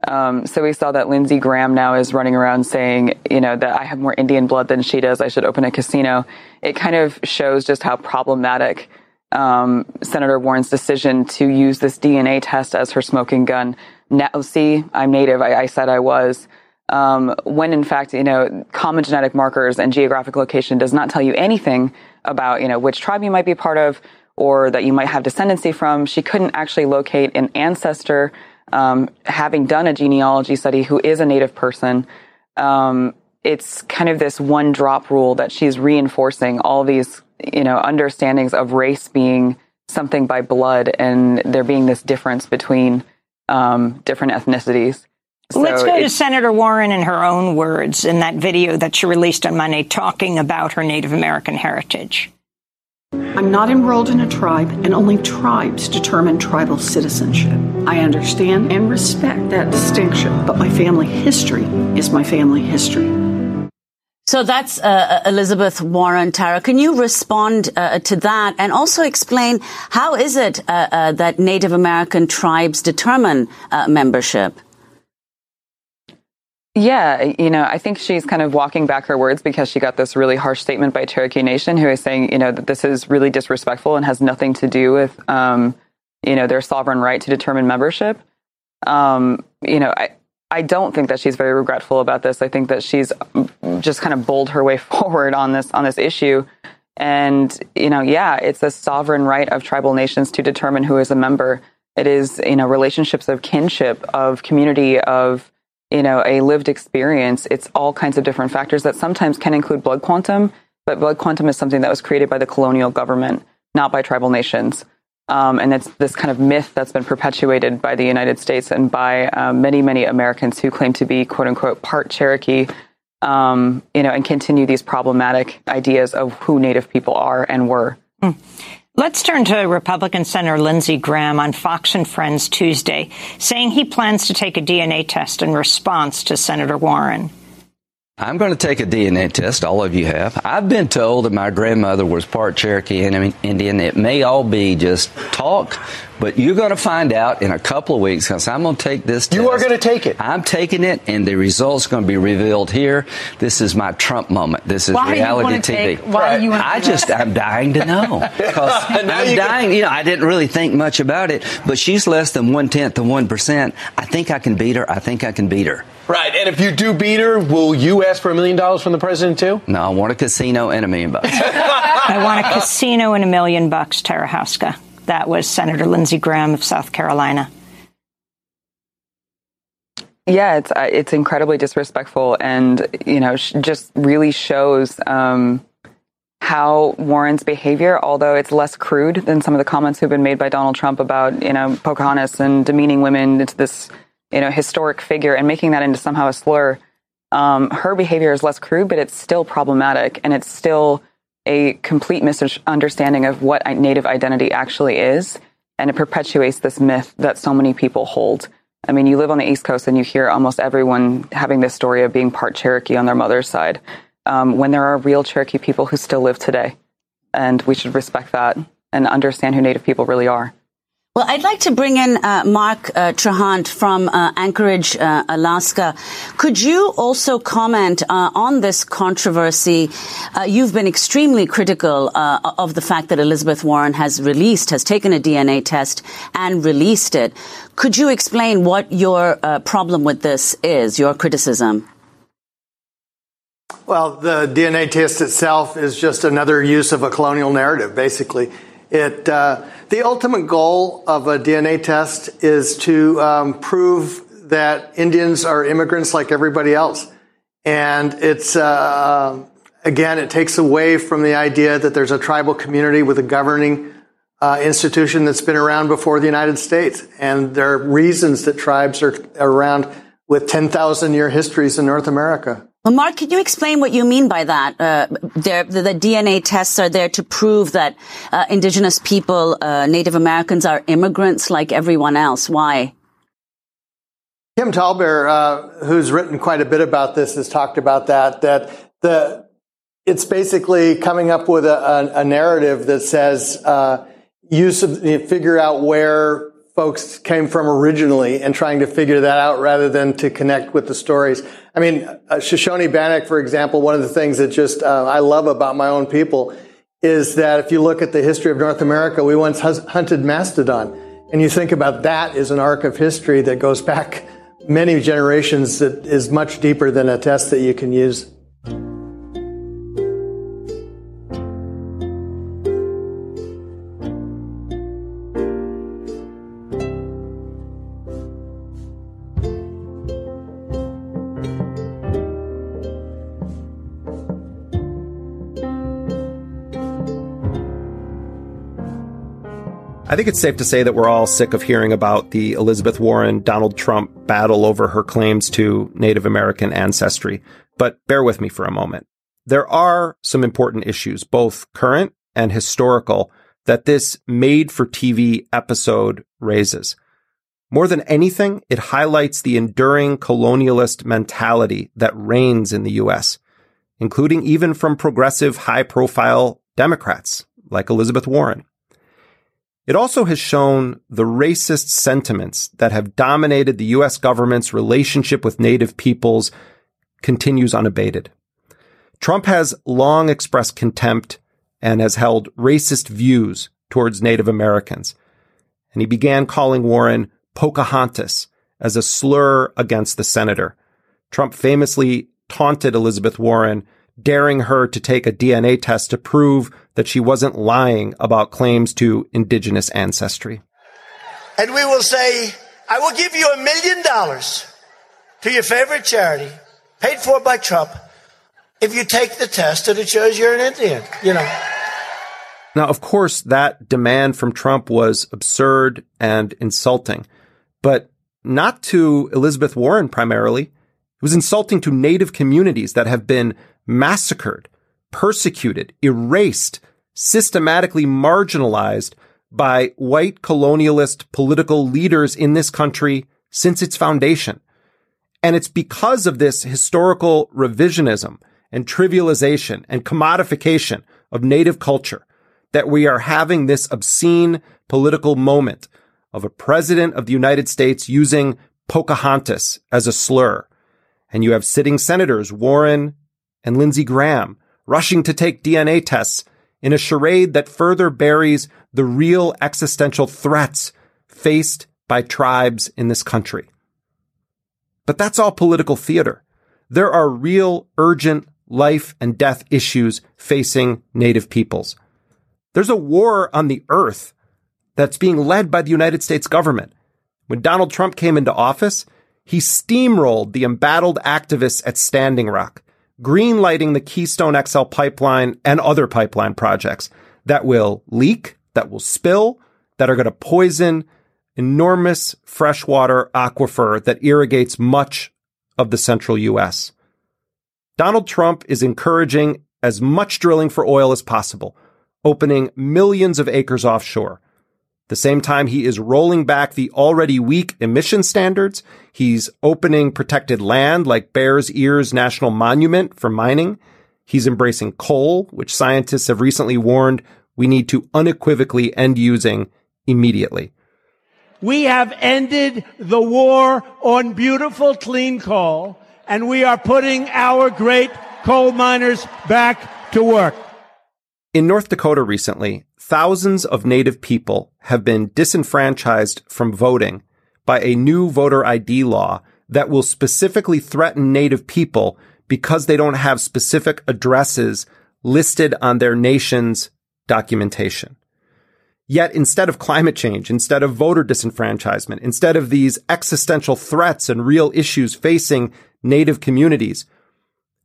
Um, so we saw that Lindsey Graham now is running around saying, you know, that I have more Indian blood than she does. I should open a casino. It kind of shows just how problematic um, Senator Warren's decision to use this DNA test as her smoking gun. Now, see, I'm native. I, I said I was um, when in fact, you know, common genetic markers and geographic location does not tell you anything about, you know, which tribe you might be part of or that you might have descendancy from. She couldn't actually locate an ancestor, um, having done a genealogy study who is a native person. Um, it's kind of this one drop rule that she's reinforcing all these, you know, understandings of race being something by blood and there being this difference between um, different ethnicities. So Let's go to Senator Warren in her own words in that video that she released on Monday talking about her Native American heritage. I'm not enrolled in a tribe, and only tribes determine tribal citizenship. I understand and respect that distinction, but my family history is my family history. So that's uh, uh Elizabeth Warren. Tara, can you respond uh, to that and also explain how is it uh, uh that Native American tribes determine uh, membership? Yeah, you know, I think she's kind of walking back her words because she got this really harsh statement by Cherokee Nation, who is saying, you know, that this is really disrespectful and has nothing to do with, um, you know, their sovereign right to determine membership. Um, you know, I, I don't think that she's very regretful about this. I think that she's just kind of bowled her way [laughs] forward on this on this issue. And you know, yeah, it's a sovereign right of tribal nations to determine who is a member. It is, you know, relationships of kinship, of community, of you know, a lived experience, it's all kinds of different factors that sometimes can include blood quantum, but blood quantum is something that was created by the colonial government, not by tribal nations. Um, and it's this kind of myth that's been perpetuated by the United States and by uh, many, many Americans who claim to be quote unquote part Cherokee, um, you know, and continue these problematic ideas of who Native people are and were. Mm. Let's turn to Republican Senator Lindsey Graham on Fox and Friends Tuesday, saying he plans to take a DNA test in response to Senator Warren. I'm going to take a DNA test. All of you have. I've been told that my grandmother was part Cherokee and Indian. It may all be just talk, but you're going to find out in a couple of weeks because I'm going to take this test. You are going to take it. I'm taking it, and the results are going to be revealed here. This is my Trump moment. This is why reality TV. Take, why do you want I just, I'm dying to know. [laughs] Because I'm dying. You know, I didn't really think much about it, but she's less than one tenth of one percent. I think I can beat her. I think I can beat her. Right. And if you do beat her, will you ask for a million dollars from the president too? No, I want a casino and a million bucks. [laughs] I want a casino and a million bucks, Tara Houska. That was Senator Lindsey Graham of South Carolina. Yeah, it's uh, it's incredibly disrespectful, and you know, sh- just really shows um, how Warren's behavior, although it's less crude than some of the comments who've been made by Donald Trump about you know Pocahontas and demeaning women it's this you know, historic figure and making that into somehow a slur. Um, her behavior is less crude, but it's still problematic, and it's still a complete misunderstanding of what Native identity actually is, and it perpetuates this myth that so many people hold. I mean, you live on the East Coast, and you hear almost everyone having this story of being part Cherokee on their mother's side, um, when there are real Cherokee people who still live today, and we should respect that and understand who Native people really are. Well, I'd like to bring in uh, Mark uh, Trahant from uh, Anchorage, uh, Alaska. Could you also comment uh, on this controversy? Uh, you've been extremely critical of the fact that Elizabeth Warren has released, has taken a DNA test and released it. Could you explain what your problem with this is, your criticism? Well, the DNA test itself is just another use of a colonial narrative, basically. It the ultimate goal of a DNA test is to um, prove that Indians are immigrants like everybody else. And it's, uh, again, it takes away from the idea that there's a tribal community with a governing uh, institution that's been around before the United States. And there are reasons that tribes are around with 10,000 year histories in North America. Well, Mark, can you explain what you mean by that? Uh, the, the, DNA tests are there to prove that uh, indigenous people, uh, Native Americans, are immigrants like everyone else. Why? Kim Tallbear, uh, who's written quite a bit about this, has talked about that. That the it's basically coming up with a, a, a narrative that says uh, you figure out where folks came from originally and trying to figure that out rather than to connect with the stories. I mean, uh, Shoshone Bannock, for example, one of the things that just uh, I love about my own people is that if you look at the history of North America, we once hunted mastodon. And you think about that as an arc of history that goes back many generations that is much deeper than a test that you can use. I think it's safe to say that we're all sick of hearing about the Elizabeth Warren Donald Trump battle over her claims to Native American ancestry. But bear with me for a moment. There are some important issues, both current and historical, that this made for TV episode raises. More than anything, it highlights the enduring colonialist mentality that reigns in the U.S., including even from progressive high profile Democrats like Elizabeth Warren. It also has shown the racist sentiments that have dominated the U.S. government's relationship with Native peoples continues unabated. Trump has long expressed contempt and has held racist views towards Native Americans. And he began calling Warren Pocahontas as a slur against the senator. Trump famously taunted Elizabeth Warren daring her to take a DNA test to prove that she wasn't lying about claims to indigenous ancestry. And we will say, I will give you a million dollars to your favorite charity, paid for by Trump, if you take the test and it shows you're an Indian, you know. Now, of course, that demand from Trump was absurd and insulting, but not to Elizabeth Warren primarily. It was insulting to Native communities that have been massacred, persecuted, erased, systematically marginalized by white colonialist political leaders in this country since its foundation. And it's because of this historical revisionism and trivialization and commodification of native culture that we are having this obscene political moment of a president of the United States using Pocahontas as a slur. And you have sitting senators, Warren and Lindsey Graham rushing to take DNA tests in a charade that further buries the real existential threats faced by tribes in this country. But that's all political theater. There are real urgent life and death issues facing native peoples. There's a war on the earth that's being led by the United States government. When Donald Trump came into office, he steamrolled the embattled activists at Standing Rock greenlighting the Keystone XL pipeline and other pipeline projects that will leak, that will spill, that are going to poison enormous freshwater aquifer that irrigates much of the central U.S. Donald Trump is encouraging as much drilling for oil as possible, opening millions of acres offshore. The same time he is rolling back the already weak emission standards, he's opening protected land like Bears Ears National Monument for mining. He's embracing coal, which scientists have recently warned we need to unequivocally end using immediately. We have ended the war on beautiful clean coal, and we are putting our great coal miners back to work. In North Dakota recently, thousands of Native people have been disenfranchised from voting by a new voter ID law that will specifically threaten Native people because they don't have specific addresses listed on their nation's documentation. Yet instead of climate change, instead of voter disenfranchisement, instead of these existential threats and real issues facing Native communities,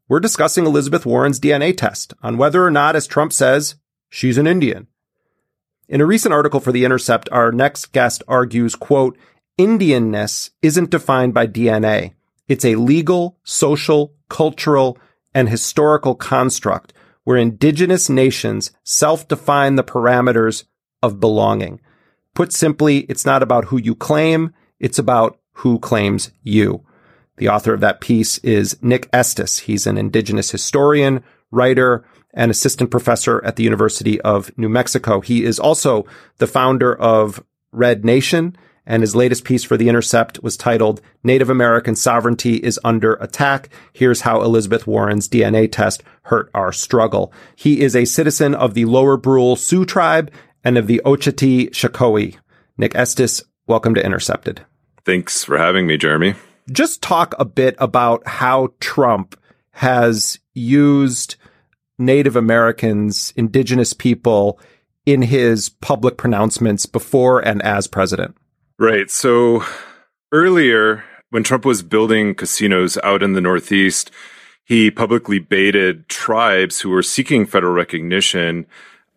we're discussing Elizabeth Warren's DNA test on whether or not, as Trump says, she's an Indian. In a recent article for The Intercept, our next guest argues, quote, Indianness isn't defined by DNA. It's a legal, social, cultural, and historical construct where indigenous nations self-define the parameters of belonging. Put simply, it's not about who you claim, it's about who claims you. The author of that piece is Nick Estes. He's an indigenous historian, writer, and assistant professor at the University of New Mexico. He is also the founder of Red Nation, and his latest piece for The Intercept was titled Native American Sovereignty is Under Attack. Here's how Elizabeth Warren's DNA test hurt our struggle. He is a citizen of the Lower Brule Sioux tribe and of the Oceti Sakowin. Nick Estes, welcome to Intercepted. Thanks for having me, Jeremy. Just talk a bit about how Trump has used Native Americans, indigenous people in his public pronouncements before and as president. Right. So earlier, when Trump was building casinos out in the Northeast, he publicly baited tribes who were seeking federal recognition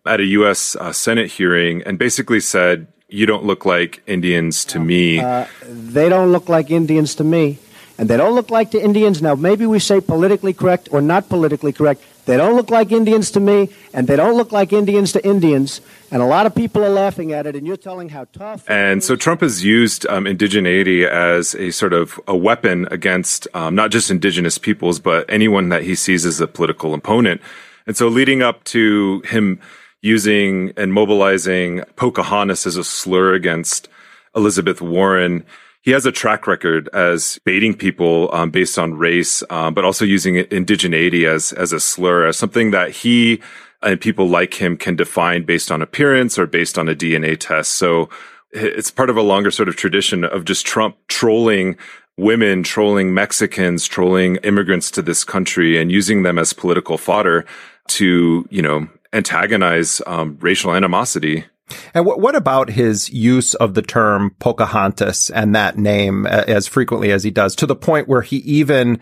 at a U.S. Uh, Senate hearing and basically said, You don't look like Indians to me. Uh, they don't look like Indians to me. And they don't look like the Indians. Now, maybe we say politically correct or not politically correct. They don't look like Indians to me, and they don't look like Indians to Indians. And a lot of people are laughing at it, and you're telling how tough. And so Trump has used um, indigeneity as a sort of a weapon against um, not just indigenous peoples, but anyone that he sees as a political opponent. And so leading up to him using and mobilizing Pocahontas as a slur against Elizabeth Warren, he has a track record as baiting people um, based on race, um, but also using indigeneity as as a slur, as something that he and people like him can define based on appearance or based on a DNA test. So it's part of a longer sort of tradition of just Trump trolling women, trolling Mexicans, trolling immigrants to this country, and using them as political fodder to you know antagonize um, racial animosity. And what, what about his use of the term Pocahontas and that name as frequently as he does to the point where he even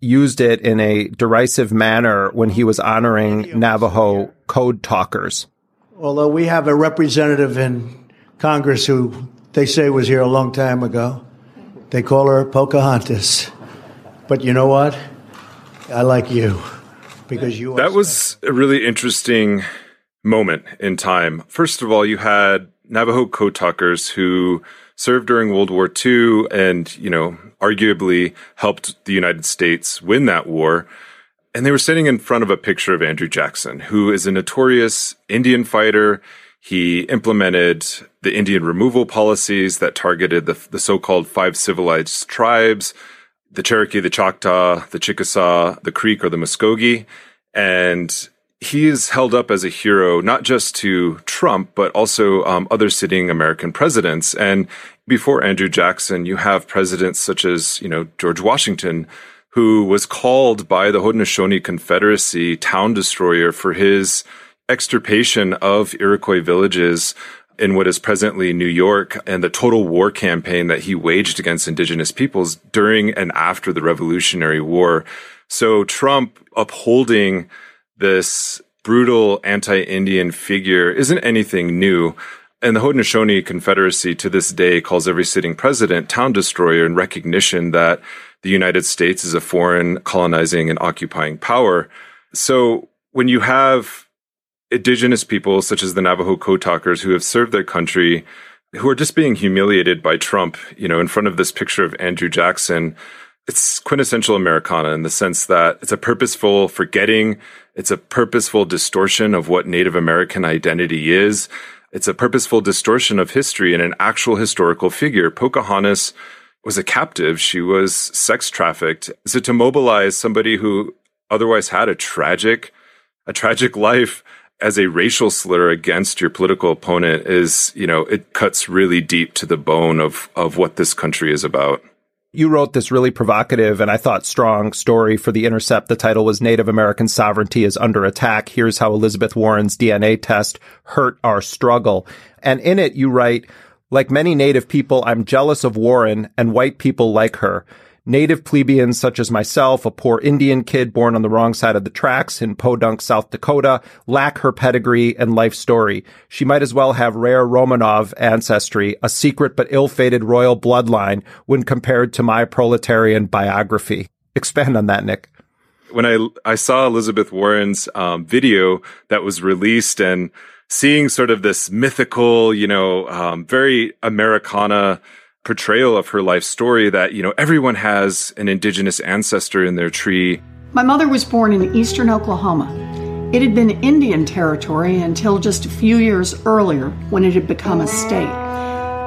used it in a derisive manner when he was honoring Navajo code talkers? Although we have a representative in Congress who they say was here a long time ago. They call her Pocahontas. But you know what? I like you because you That was a really interesting moment in time. First of all, you had Navajo code talkers who served during World War II and, you know, arguably helped the United States win that war. And they were sitting in front of a picture of Andrew Jackson, who is a notorious Indian fighter. He implemented the Indian removal policies that targeted the, the so-called five civilized tribes, the Cherokee, the Choctaw, the Chickasaw, the Creek, or the Muskogee. And he is held up as a hero, not just to Trump, but also um, other sitting American presidents. And before Andrew Jackson, you have presidents such as, you know, George Washington, who was called by the Haudenosaunee Confederacy town destroyer for his extirpation of Iroquois villages in what is presently New York and the total war campaign that he waged against indigenous peoples during and after the Revolutionary War. So Trump upholding this brutal anti-Indian figure isn't anything new. And the Haudenosaunee Confederacy to this day calls every sitting president town destroyer in recognition that the United States is a foreign colonizing and occupying power. So when you have indigenous people such as the Navajo code talkers who have served their country, who are just being humiliated by Trump, you know, in front of this picture of Andrew Jackson, it's quintessential Americana in the sense that it's a purposeful forgetting. It's a purposeful distortion of what Native American identity is. It's a purposeful distortion of history and an actual historical figure. Pocahontas was a captive. She was sex trafficked. So to mobilize somebody who otherwise had a tragic, a tragic life as a racial slur against your political opponent is, you know, it cuts really deep to the bone of, of what this country is about. You wrote this really provocative and I thought strong story for The Intercept. The title was Native American Sovereignty is Under Attack. Here's how Elizabeth Warren's DNA test hurt our struggle. And in it, you write, like many Native people, I'm jealous of Warren and white people like her. Native plebeians such as myself, a poor Indian kid born on the wrong side of the tracks in Podunk, South Dakota, lack her pedigree and life story. She might as well have rare Romanov ancestry, a secret but ill-fated royal bloodline when compared to my proletarian biography. Expand on that, Nick when I I saw Elizabeth Warren's um, video that was released and seeing sort of this mythical, you know, um, very Americana portrayal of her life story that you know everyone has an indigenous ancestor in their tree. My mother was born in eastern Oklahoma. It had been Indian territory until just a few years earlier when it had become a state.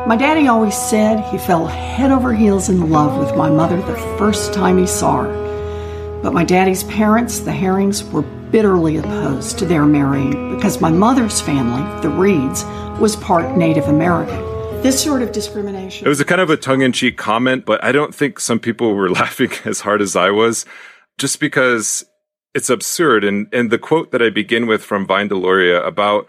My daddy always said he fell head over heels in love with my mother the first time he saw her. But my daddy's parents, the Herrings, were bitterly opposed to their marrying because my mother's family, the Reeds, was part Native American. This sort of discrimination. It was a kind of a tongue in cheek comment, but I don't think some people were [laughs] laughing as hard as I was just because it's absurd. And, and the quote that I begin with from Vine Deloria about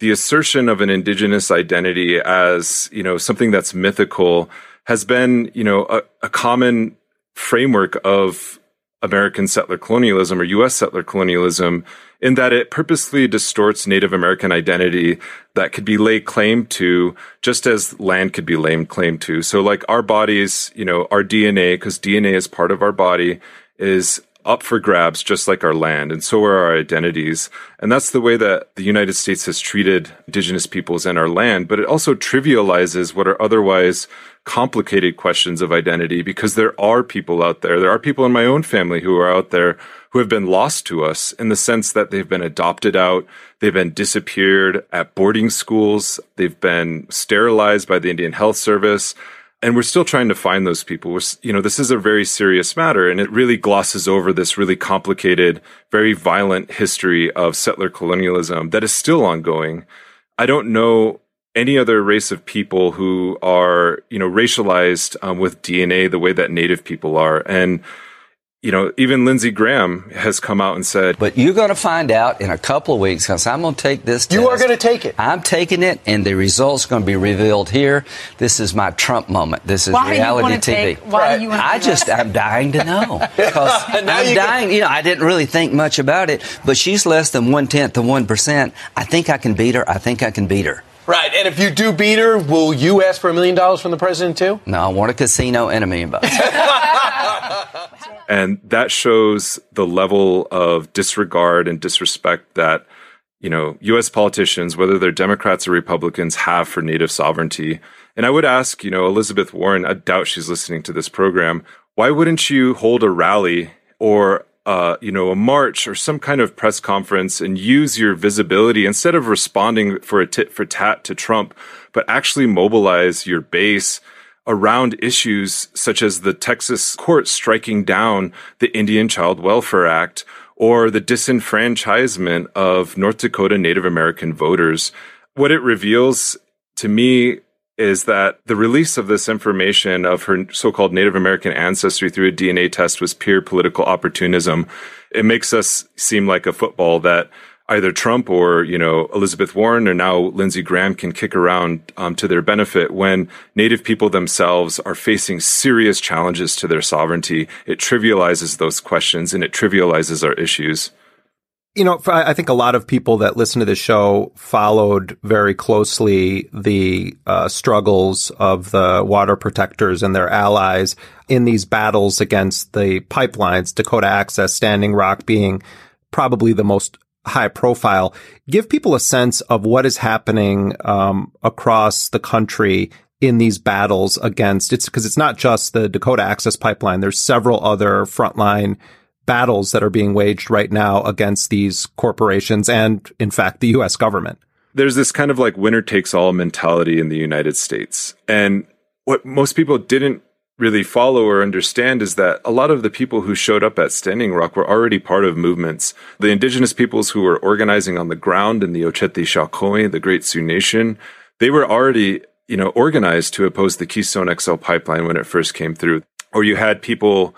the assertion of an indigenous identity as, you know, something that's mythical has been, you know, a, a common framework of American settler colonialism or US settler colonialism in that it purposely distorts Native American identity that could be laid claim to just as land could be laid claim to. So like our bodies, you know, our DNA, because DNA is part of our body, is up for grabs just like our land and so are our identities. And that's the way that the united states has treated indigenous peoples and our land but it also trivializes what are otherwise complicated questions of identity because there are people out there. There are people in my own family who are out there who have been lost to us in the sense that they've been adopted out they've been disappeared at boarding schools they've been sterilized by the indian health service and we're still trying to find those people. We're, you know, this is a very serious matter and it really glosses over this really complicated, very violent history of settler colonialism that is still ongoing. I don't know any other race of people who are, you know, racialized um, with DNA the way that native people are. And you know, even Lindsey Graham has come out and said. But you're going to find out in a couple of weeks because I'm going to take this You are going to take it. I'm taking it, and the results are going to be revealed here. This is my Trump moment. This is why reality TV. Take, why do you want I just, I'm dying to know. [laughs] Because I'm you dying, can... you know, I didn't really think much about it, but she's less than one tenth of 1%. I think I can beat her. I think I can beat her. Right, and if you do beat her, will you ask for a million dollars from the president too? No, I want a casino and a million bucks. [laughs] And that shows the level of disregard and disrespect that, you know, US politicians, whether they're Democrats or Republicans, have for native sovereignty. And I would ask, you know, Elizabeth Warren, I doubt she's listening to this program, why wouldn't you hold a rally or uh, you know, a march or some kind of press conference and use your visibility instead of responding for a tit for tat to Trump, but actually mobilize your base around issues such as the Texas court striking down the Indian Child Welfare Act or the disenfranchisement of North Dakota Native American voters. What it reveals to me is that the release of this information of her so-called Native American ancestry through a DNA test was pure political opportunism. It makes us seem like a football that either Trump or you know Elizabeth Warren or now Lindsey Graham can kick around um, to their benefit when Native people themselves are facing serious challenges to their sovereignty. It trivializes those questions and it trivializes our issues. You know, I think a lot of people that listen to this show followed very closely the uh, struggles of the water protectors and their allies in these battles against the pipelines, Dakota Access, Standing Rock being probably the most high profile, give people a sense of what is happening um, across the country in these battles against it's because it's not just the Dakota Access Pipeline. There's several other frontline battles that are being waged right now against these corporations and, in fact, the U.S. government. There's this kind of like winner takes all mentality in the United States. And what most people didn't really follow or understand is that a lot of the people who showed up at Standing Rock were already part of movements. The indigenous peoples who were organizing on the ground in the Oceti Sakowin, the Great Sioux Nation, they were already, you know, organized to oppose the Keystone XL pipeline when it first came through. Or you had people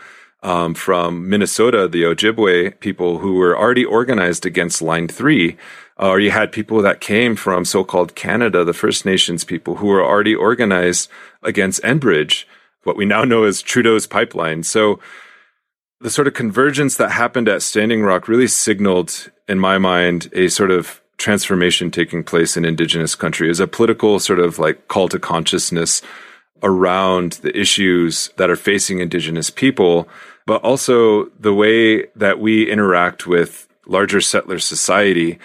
um, from Minnesota, the Ojibwe people who were already organized against Line 3. Uh, or you had people that came from so-called Canada, the First Nations people who were already organized against Enbridge what we now know as Trudeau's pipeline. So the sort of convergence that happened at Standing Rock really signaled, in my mind, a sort of transformation taking place in indigenous country as a political sort of like call to consciousness around the issues that are facing indigenous people, but also the way that we interact with larger settler society.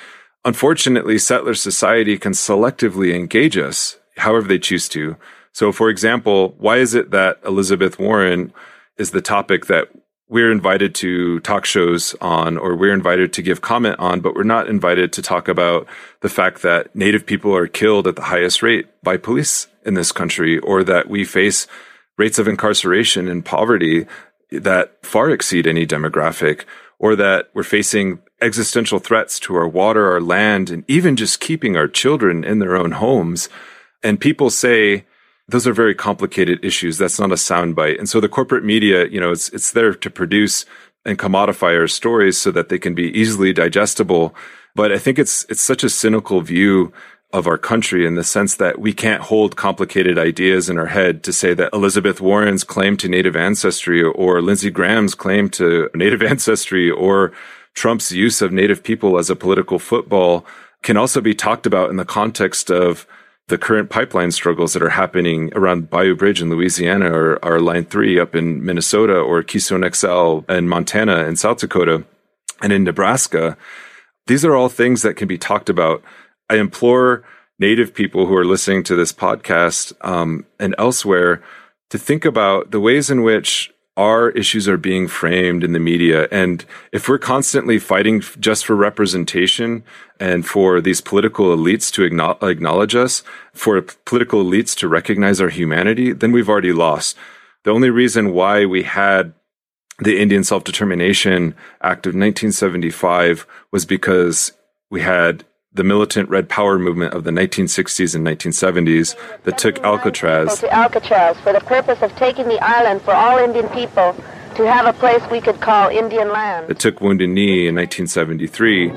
Unfortunately, settler society can selectively engage us however they choose to. So, for example, why is it that Elizabeth Warren is the topic that we're invited to talk shows on or we're invited to give comment on, but we're not invited to talk about the fact that Native people are killed at the highest rate by police in this country or that we face rates of incarceration and poverty that far exceed any demographic or that we're facing existential threats to our water, our land, and even just keeping our children in their own homes. And people say, those are very complicated issues. That's not a soundbite. And so the corporate media, you know, it's, it's there to produce and commodify our stories so that they can be easily digestible. But I think it's, it's such a cynical view of our country in the sense that we can't hold complicated ideas in our head to say that Elizabeth Warren's claim to native ancestry or Lindsey Graham's claim to native [laughs] ancestry or Trump's use of native people as a political football can also be talked about in the context of the current pipeline struggles that are happening around Bayou Bridge in Louisiana or, Line 3 up in Minnesota or Keystone XL in Montana and South Dakota and in Nebraska. These are all things that can be talked about. I implore Native people who are listening to this podcast um, and elsewhere to think about the ways in which our issues are being framed in the media. And if we're constantly fighting just for representation and for these political elites to acknowledge us, for political elites to recognize our humanity, then we've already lost. The only reason why we had the Indian Self Determination Act of 1975 was because we had the militant Red Power movement of the 1960s and 1970s that took Alcatraz. To Alcatraz for the purpose of taking the island for all Indian people to have a place we could call Indian land. That took Wounded Knee in 1973.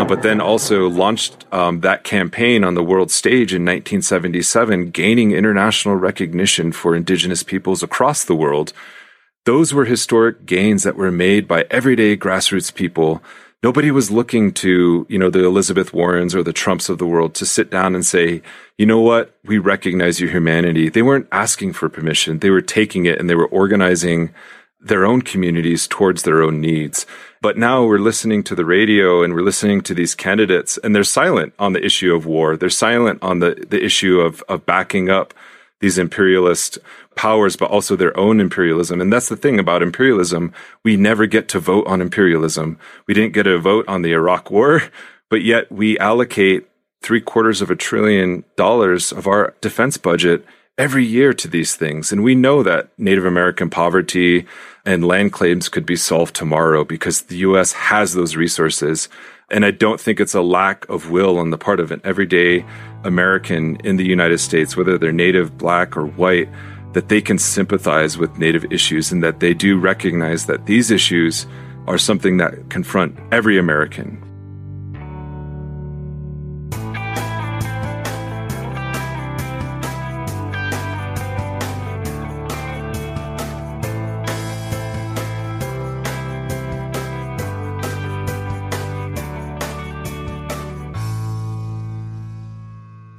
Uh, but then also launched um, that campaign on the world stage in 1977, gaining international recognition for indigenous peoples across the world those were historic gains that were made by everyday grassroots people. Nobody was looking to, you know, the Elizabeth Warrens or the Trumps of the world to sit down and say, you know what? We recognize your humanity. They weren't asking for permission. They were taking it and they were organizing their own communities towards their own needs. But now we're listening to the radio and we're listening to these candidates and they're silent on the issue of war. They're silent on the, the issue of, of backing up these imperialist powers, but also their own imperialism. And that's the thing about imperialism. We never get to vote on imperialism. We didn't get a vote on the Iraq war, but yet we allocate three quarters of a trillion dollars of our defense budget every year to these things. And we know that Native American poverty and land claims could be solved tomorrow because the US has those resources. And I don't think it's a lack of will on the part of an everyday American in the United States, whether they're native, black, or white, that they can sympathize with native issues and that they do recognize that these issues are something that confront every American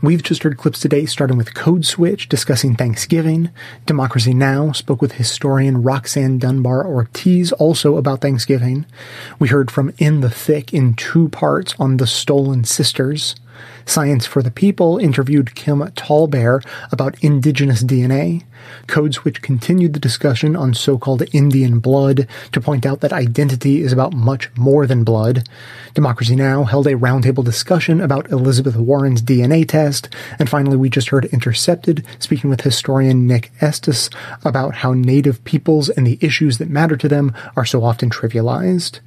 We've just heard clips today starting with Code Switch discussing Thanksgiving. Democracy Now! spoke with historian Roxanne Dunbar Ortiz also about Thanksgiving. We heard from In the Thick in two parts on the Stolen Sisters. Science for the People interviewed Kim Tallbear about indigenous DNA. Code Switch continued the discussion on so-called Indian blood to point out that identity is about much more than blood. Democracy Now! held a roundtable discussion about Elizabeth Warren's DNA test. And finally, we just heard Intercepted speaking with historian Nick Estes about how Native peoples and the issues that matter to them are so often trivialized.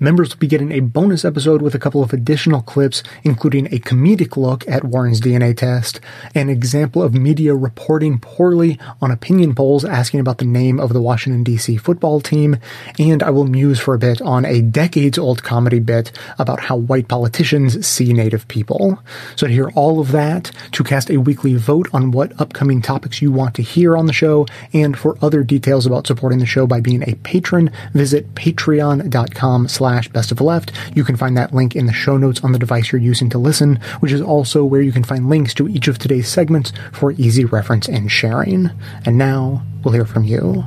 Members will be getting a bonus episode with a couple of additional clips, including a comedic look at Warren's DNA test, an example of media reporting poorly on opinion polls asking about the name of the Washington DC football team, and I will muse for a bit on a decades old comedy bit about how white politicians see native people. So to hear all of that, to cast a weekly vote on what upcoming topics you want to hear on the show, and for other details about supporting the show by being a patron, visit patreon.com slash best of left. You can find that link in the show notes on the device you're using to listen, which is also where you can find links to each of today's segments for easy reference and sharing. And now we'll hear from you.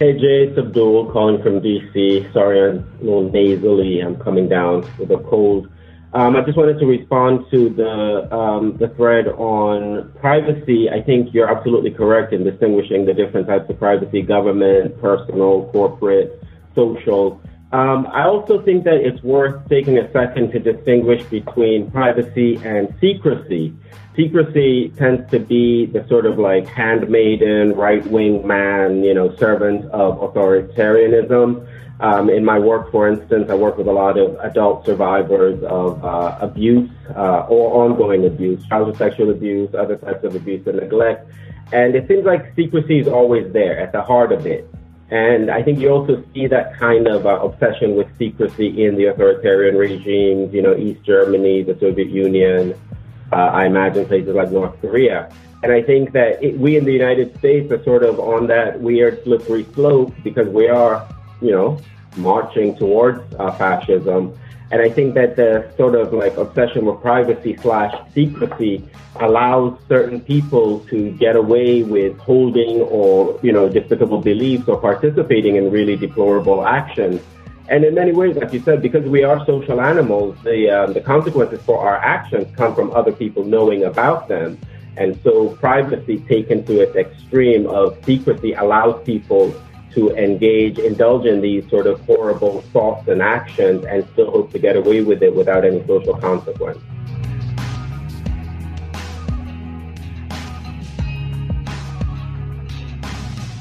Hey Jay, it's Abdul calling from DC. Sorry, I'm a little nasally. I'm coming down with a cold. Um, I just wanted to respond to the um, the thread on privacy. I think you're absolutely correct in distinguishing the different types of privacy: government, personal, corporate, social. Um, I also think that it's worth taking a second to distinguish between privacy and secrecy. Secrecy tends to be the sort of like handmaiden, right-wing man, you know, servant of authoritarianism. Um, in my work, for instance, I work with a lot of adult survivors of uh, abuse uh, or ongoing abuse, childhood sexual abuse, other types of abuse and neglect. And it seems like secrecy is always there at the heart of it. And I think you also see that kind of uh, obsession with secrecy in the authoritarian regimes, you know, East Germany, the Soviet Union, uh, I imagine places like North Korea. And I think that it, we in the United States are sort of on that weird slippery slope because we are, you know, marching towards uh, fascism. And I think that the sort of like obsession with privacy slash secrecy allows certain people to get away with holding or, you know, despicable beliefs or participating in really deplorable actions. And in many ways, like you said, because we are social animals, the, um, the consequences for our actions come from other people knowing about them. And so privacy taken to its extreme of secrecy allows people to engage, indulge in these sort of horrible thoughts and actions and still hope to get away with it without any social consequence.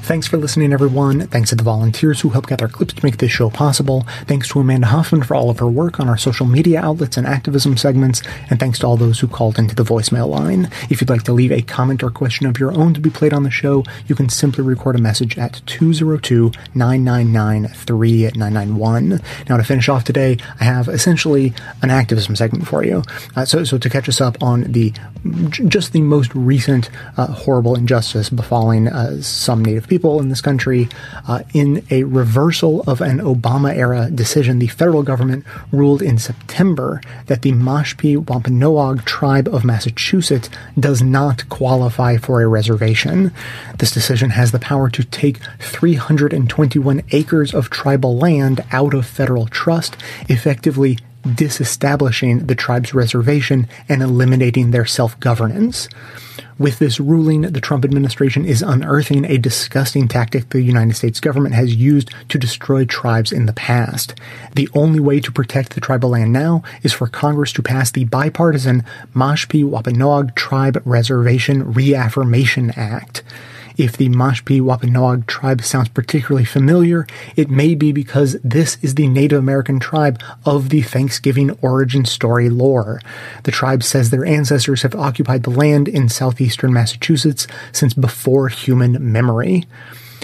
Thanks for listening, everyone. Thanks to the volunteers who help gather clips to make this show possible. Thanks to Amanda Hoffman for all of her work on our social media outlets and activism segments. And thanks to all those who called into the voicemail line. If you'd like to leave a comment or question of your own to be played on the show, you can simply record a message at 202-999-3991. Now, to finish off today, I have essentially an activism segment for you. Uh, so, so to catch us up on the just the most recent uh, horrible injustice befalling uh, some Native people people in this country uh, in a reversal of an Obama era decision. The federal government ruled in September that the Mashpee Wampanoag tribe of Massachusetts does not qualify for a reservation. This decision has the power to take 321 acres of tribal land out of federal trust, effectively disestablishing the tribe's reservation and eliminating their self-governance. With this ruling, the Trump administration is unearthing a disgusting tactic the United States government has used to destroy tribes in the past. The only way to protect the tribal land now is for Congress to pass the bipartisan Mashpee Wampanoag Tribe Reservation Reaffirmation Act. If the Mashpee Wampanoag tribe sounds particularly familiar, it may be because this is the Native American tribe of the Thanksgiving origin story lore. The tribe says their ancestors have occupied the land in southeastern Massachusetts since before human memory.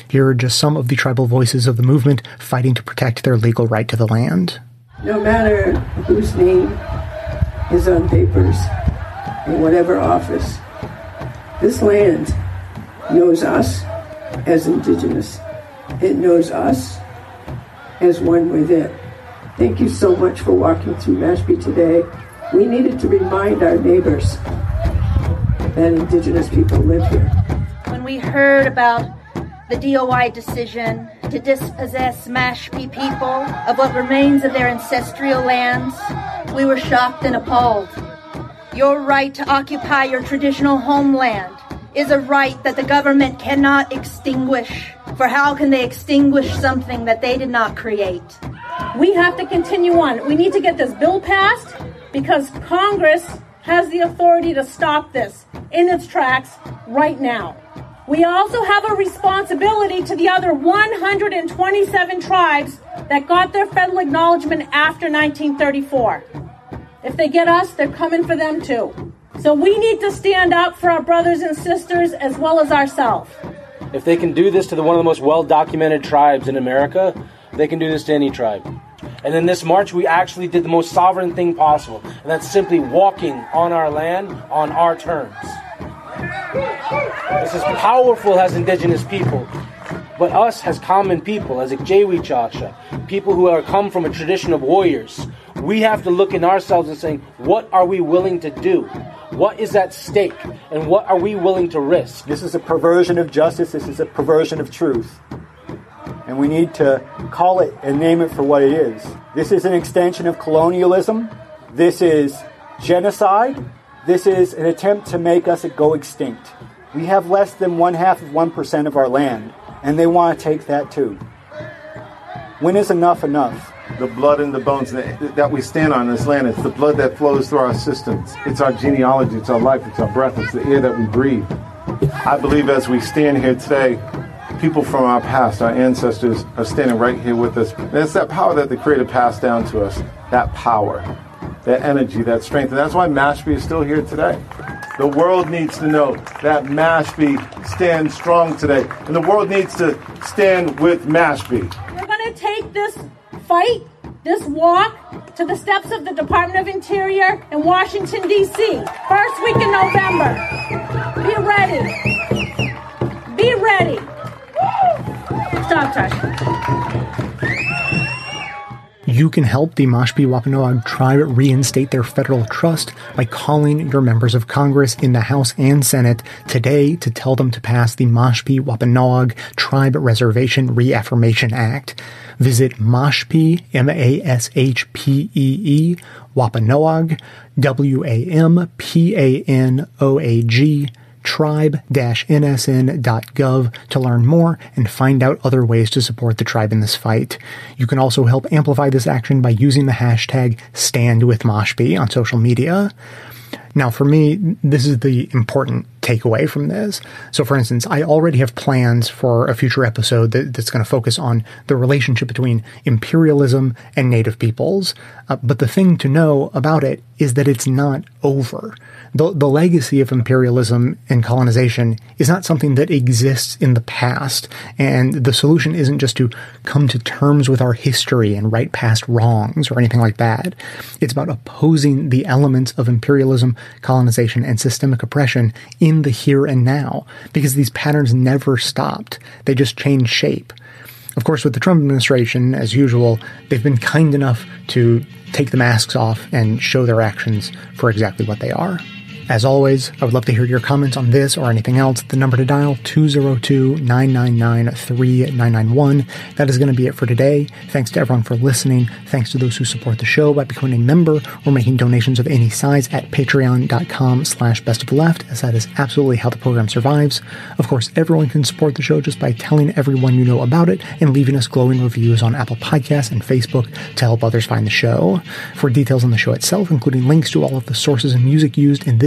Here are just some of the tribal voices of the movement fighting to protect their legal right to the land. No matter whose name is on papers in whatever office, this land knows us as Indigenous. It knows us as one with it. Thank you so much for walking through Mashpee today. We needed to remind our neighbors that Indigenous people live here. When we heard about the DOI decision to dispossess Mashpee people of what remains of their ancestral lands, we were shocked and appalled. Your right to occupy your traditional homeland is a right that the government cannot extinguish. For how can they extinguish something that they did not create? We have to continue on. We need to get this bill passed because Congress has the authority to stop this in its tracks right now. We also have a responsibility to the other 127 tribes that got their federal acknowledgement after 1934. If they get us, they're coming for them too. So we need to stand up for our brothers and sisters as well as ourselves. If they can do this to the, one of the most well documented tribes in America, they can do this to any tribe. And in this march, we actually did the most sovereign thing possible, and that's simply walking on our land on our terms. This is powerful as indigenous people, but us as common people, as Ikjewichasha, people who are come from a tradition of warriors, we have to look in ourselves and saying, what are we willing to do? What is at stake? And what are we willing to risk? This is a perversion of justice. This is a perversion of truth. And we need to call it and name it for what it is. This is an extension of colonialism. This is genocide. This is an attempt to make us go extinct. We have less than one half of 1% of our land, and they want to take that too. When is enough enough? The blood and the bones that, that we stand on in this land. It's the blood that flows through our systems. It's our genealogy. It's our life. It's our breath. It's the air that we breathe. I believe as we stand here today, people from our past, our ancestors, are standing right here with us. And it's that power that the Creator passed down to us. That power, that energy, that strength. And that's why Mashpee is still here today. The world needs to know that Mashpee stands strong today. And the world needs to stand with Mashpee. We're going to take this fight, this walk, to the steps of the Department of Interior in Washington, D.C. First week in November. Be ready. Be ready. Stop, Tush. You can help the Mashpee Wampanoag tribe reinstate their federal trust by calling your members of Congress in the House and Senate today to tell them to pass the Mashpee Wampanoag Tribe Reservation Reaffirmation Act. Visit Mashpee, M-A-S-H-P-E-E, Wampanoag, W-A-M-P-A-N-O-A-G, tribe-nsn.gov to learn more and find out other ways to support the tribe in this fight. You can also help amplify this action by using the hashtag StandWithMashpee on social media. Now, for me, this is the important takeaway from this. So, for instance, I already have plans for a future episode that, that's going to focus on the relationship between imperialism and native peoples. Uh, but the thing to know about it is that it's not over. The, the legacy of imperialism and colonization is not something that exists in the past. And the solution isn't just to come to terms with our history and right past wrongs or anything like that. It's about opposing the elements of imperialism, colonization, and systemic oppression in the here and now, because these patterns never stopped. They just changed shape. Of course, with the Trump administration, as usual, they've been kind enough to take the masks off and show their actions for exactly what they are. As always, I would love to hear your comments on this or anything else. The number to dial 202-999-3991. That is going to be it for today. Thanks to everyone for listening. Thanks to those who support the show by becoming a member or making donations of any size at patreon.com slash best of left, as that is absolutely how the program survives. Of course, everyone can support the show just by telling everyone you know about it and leaving us glowing reviews on Apple Podcasts and Facebook to help others find the show. For details on the show itself, including links to all of the sources and music used in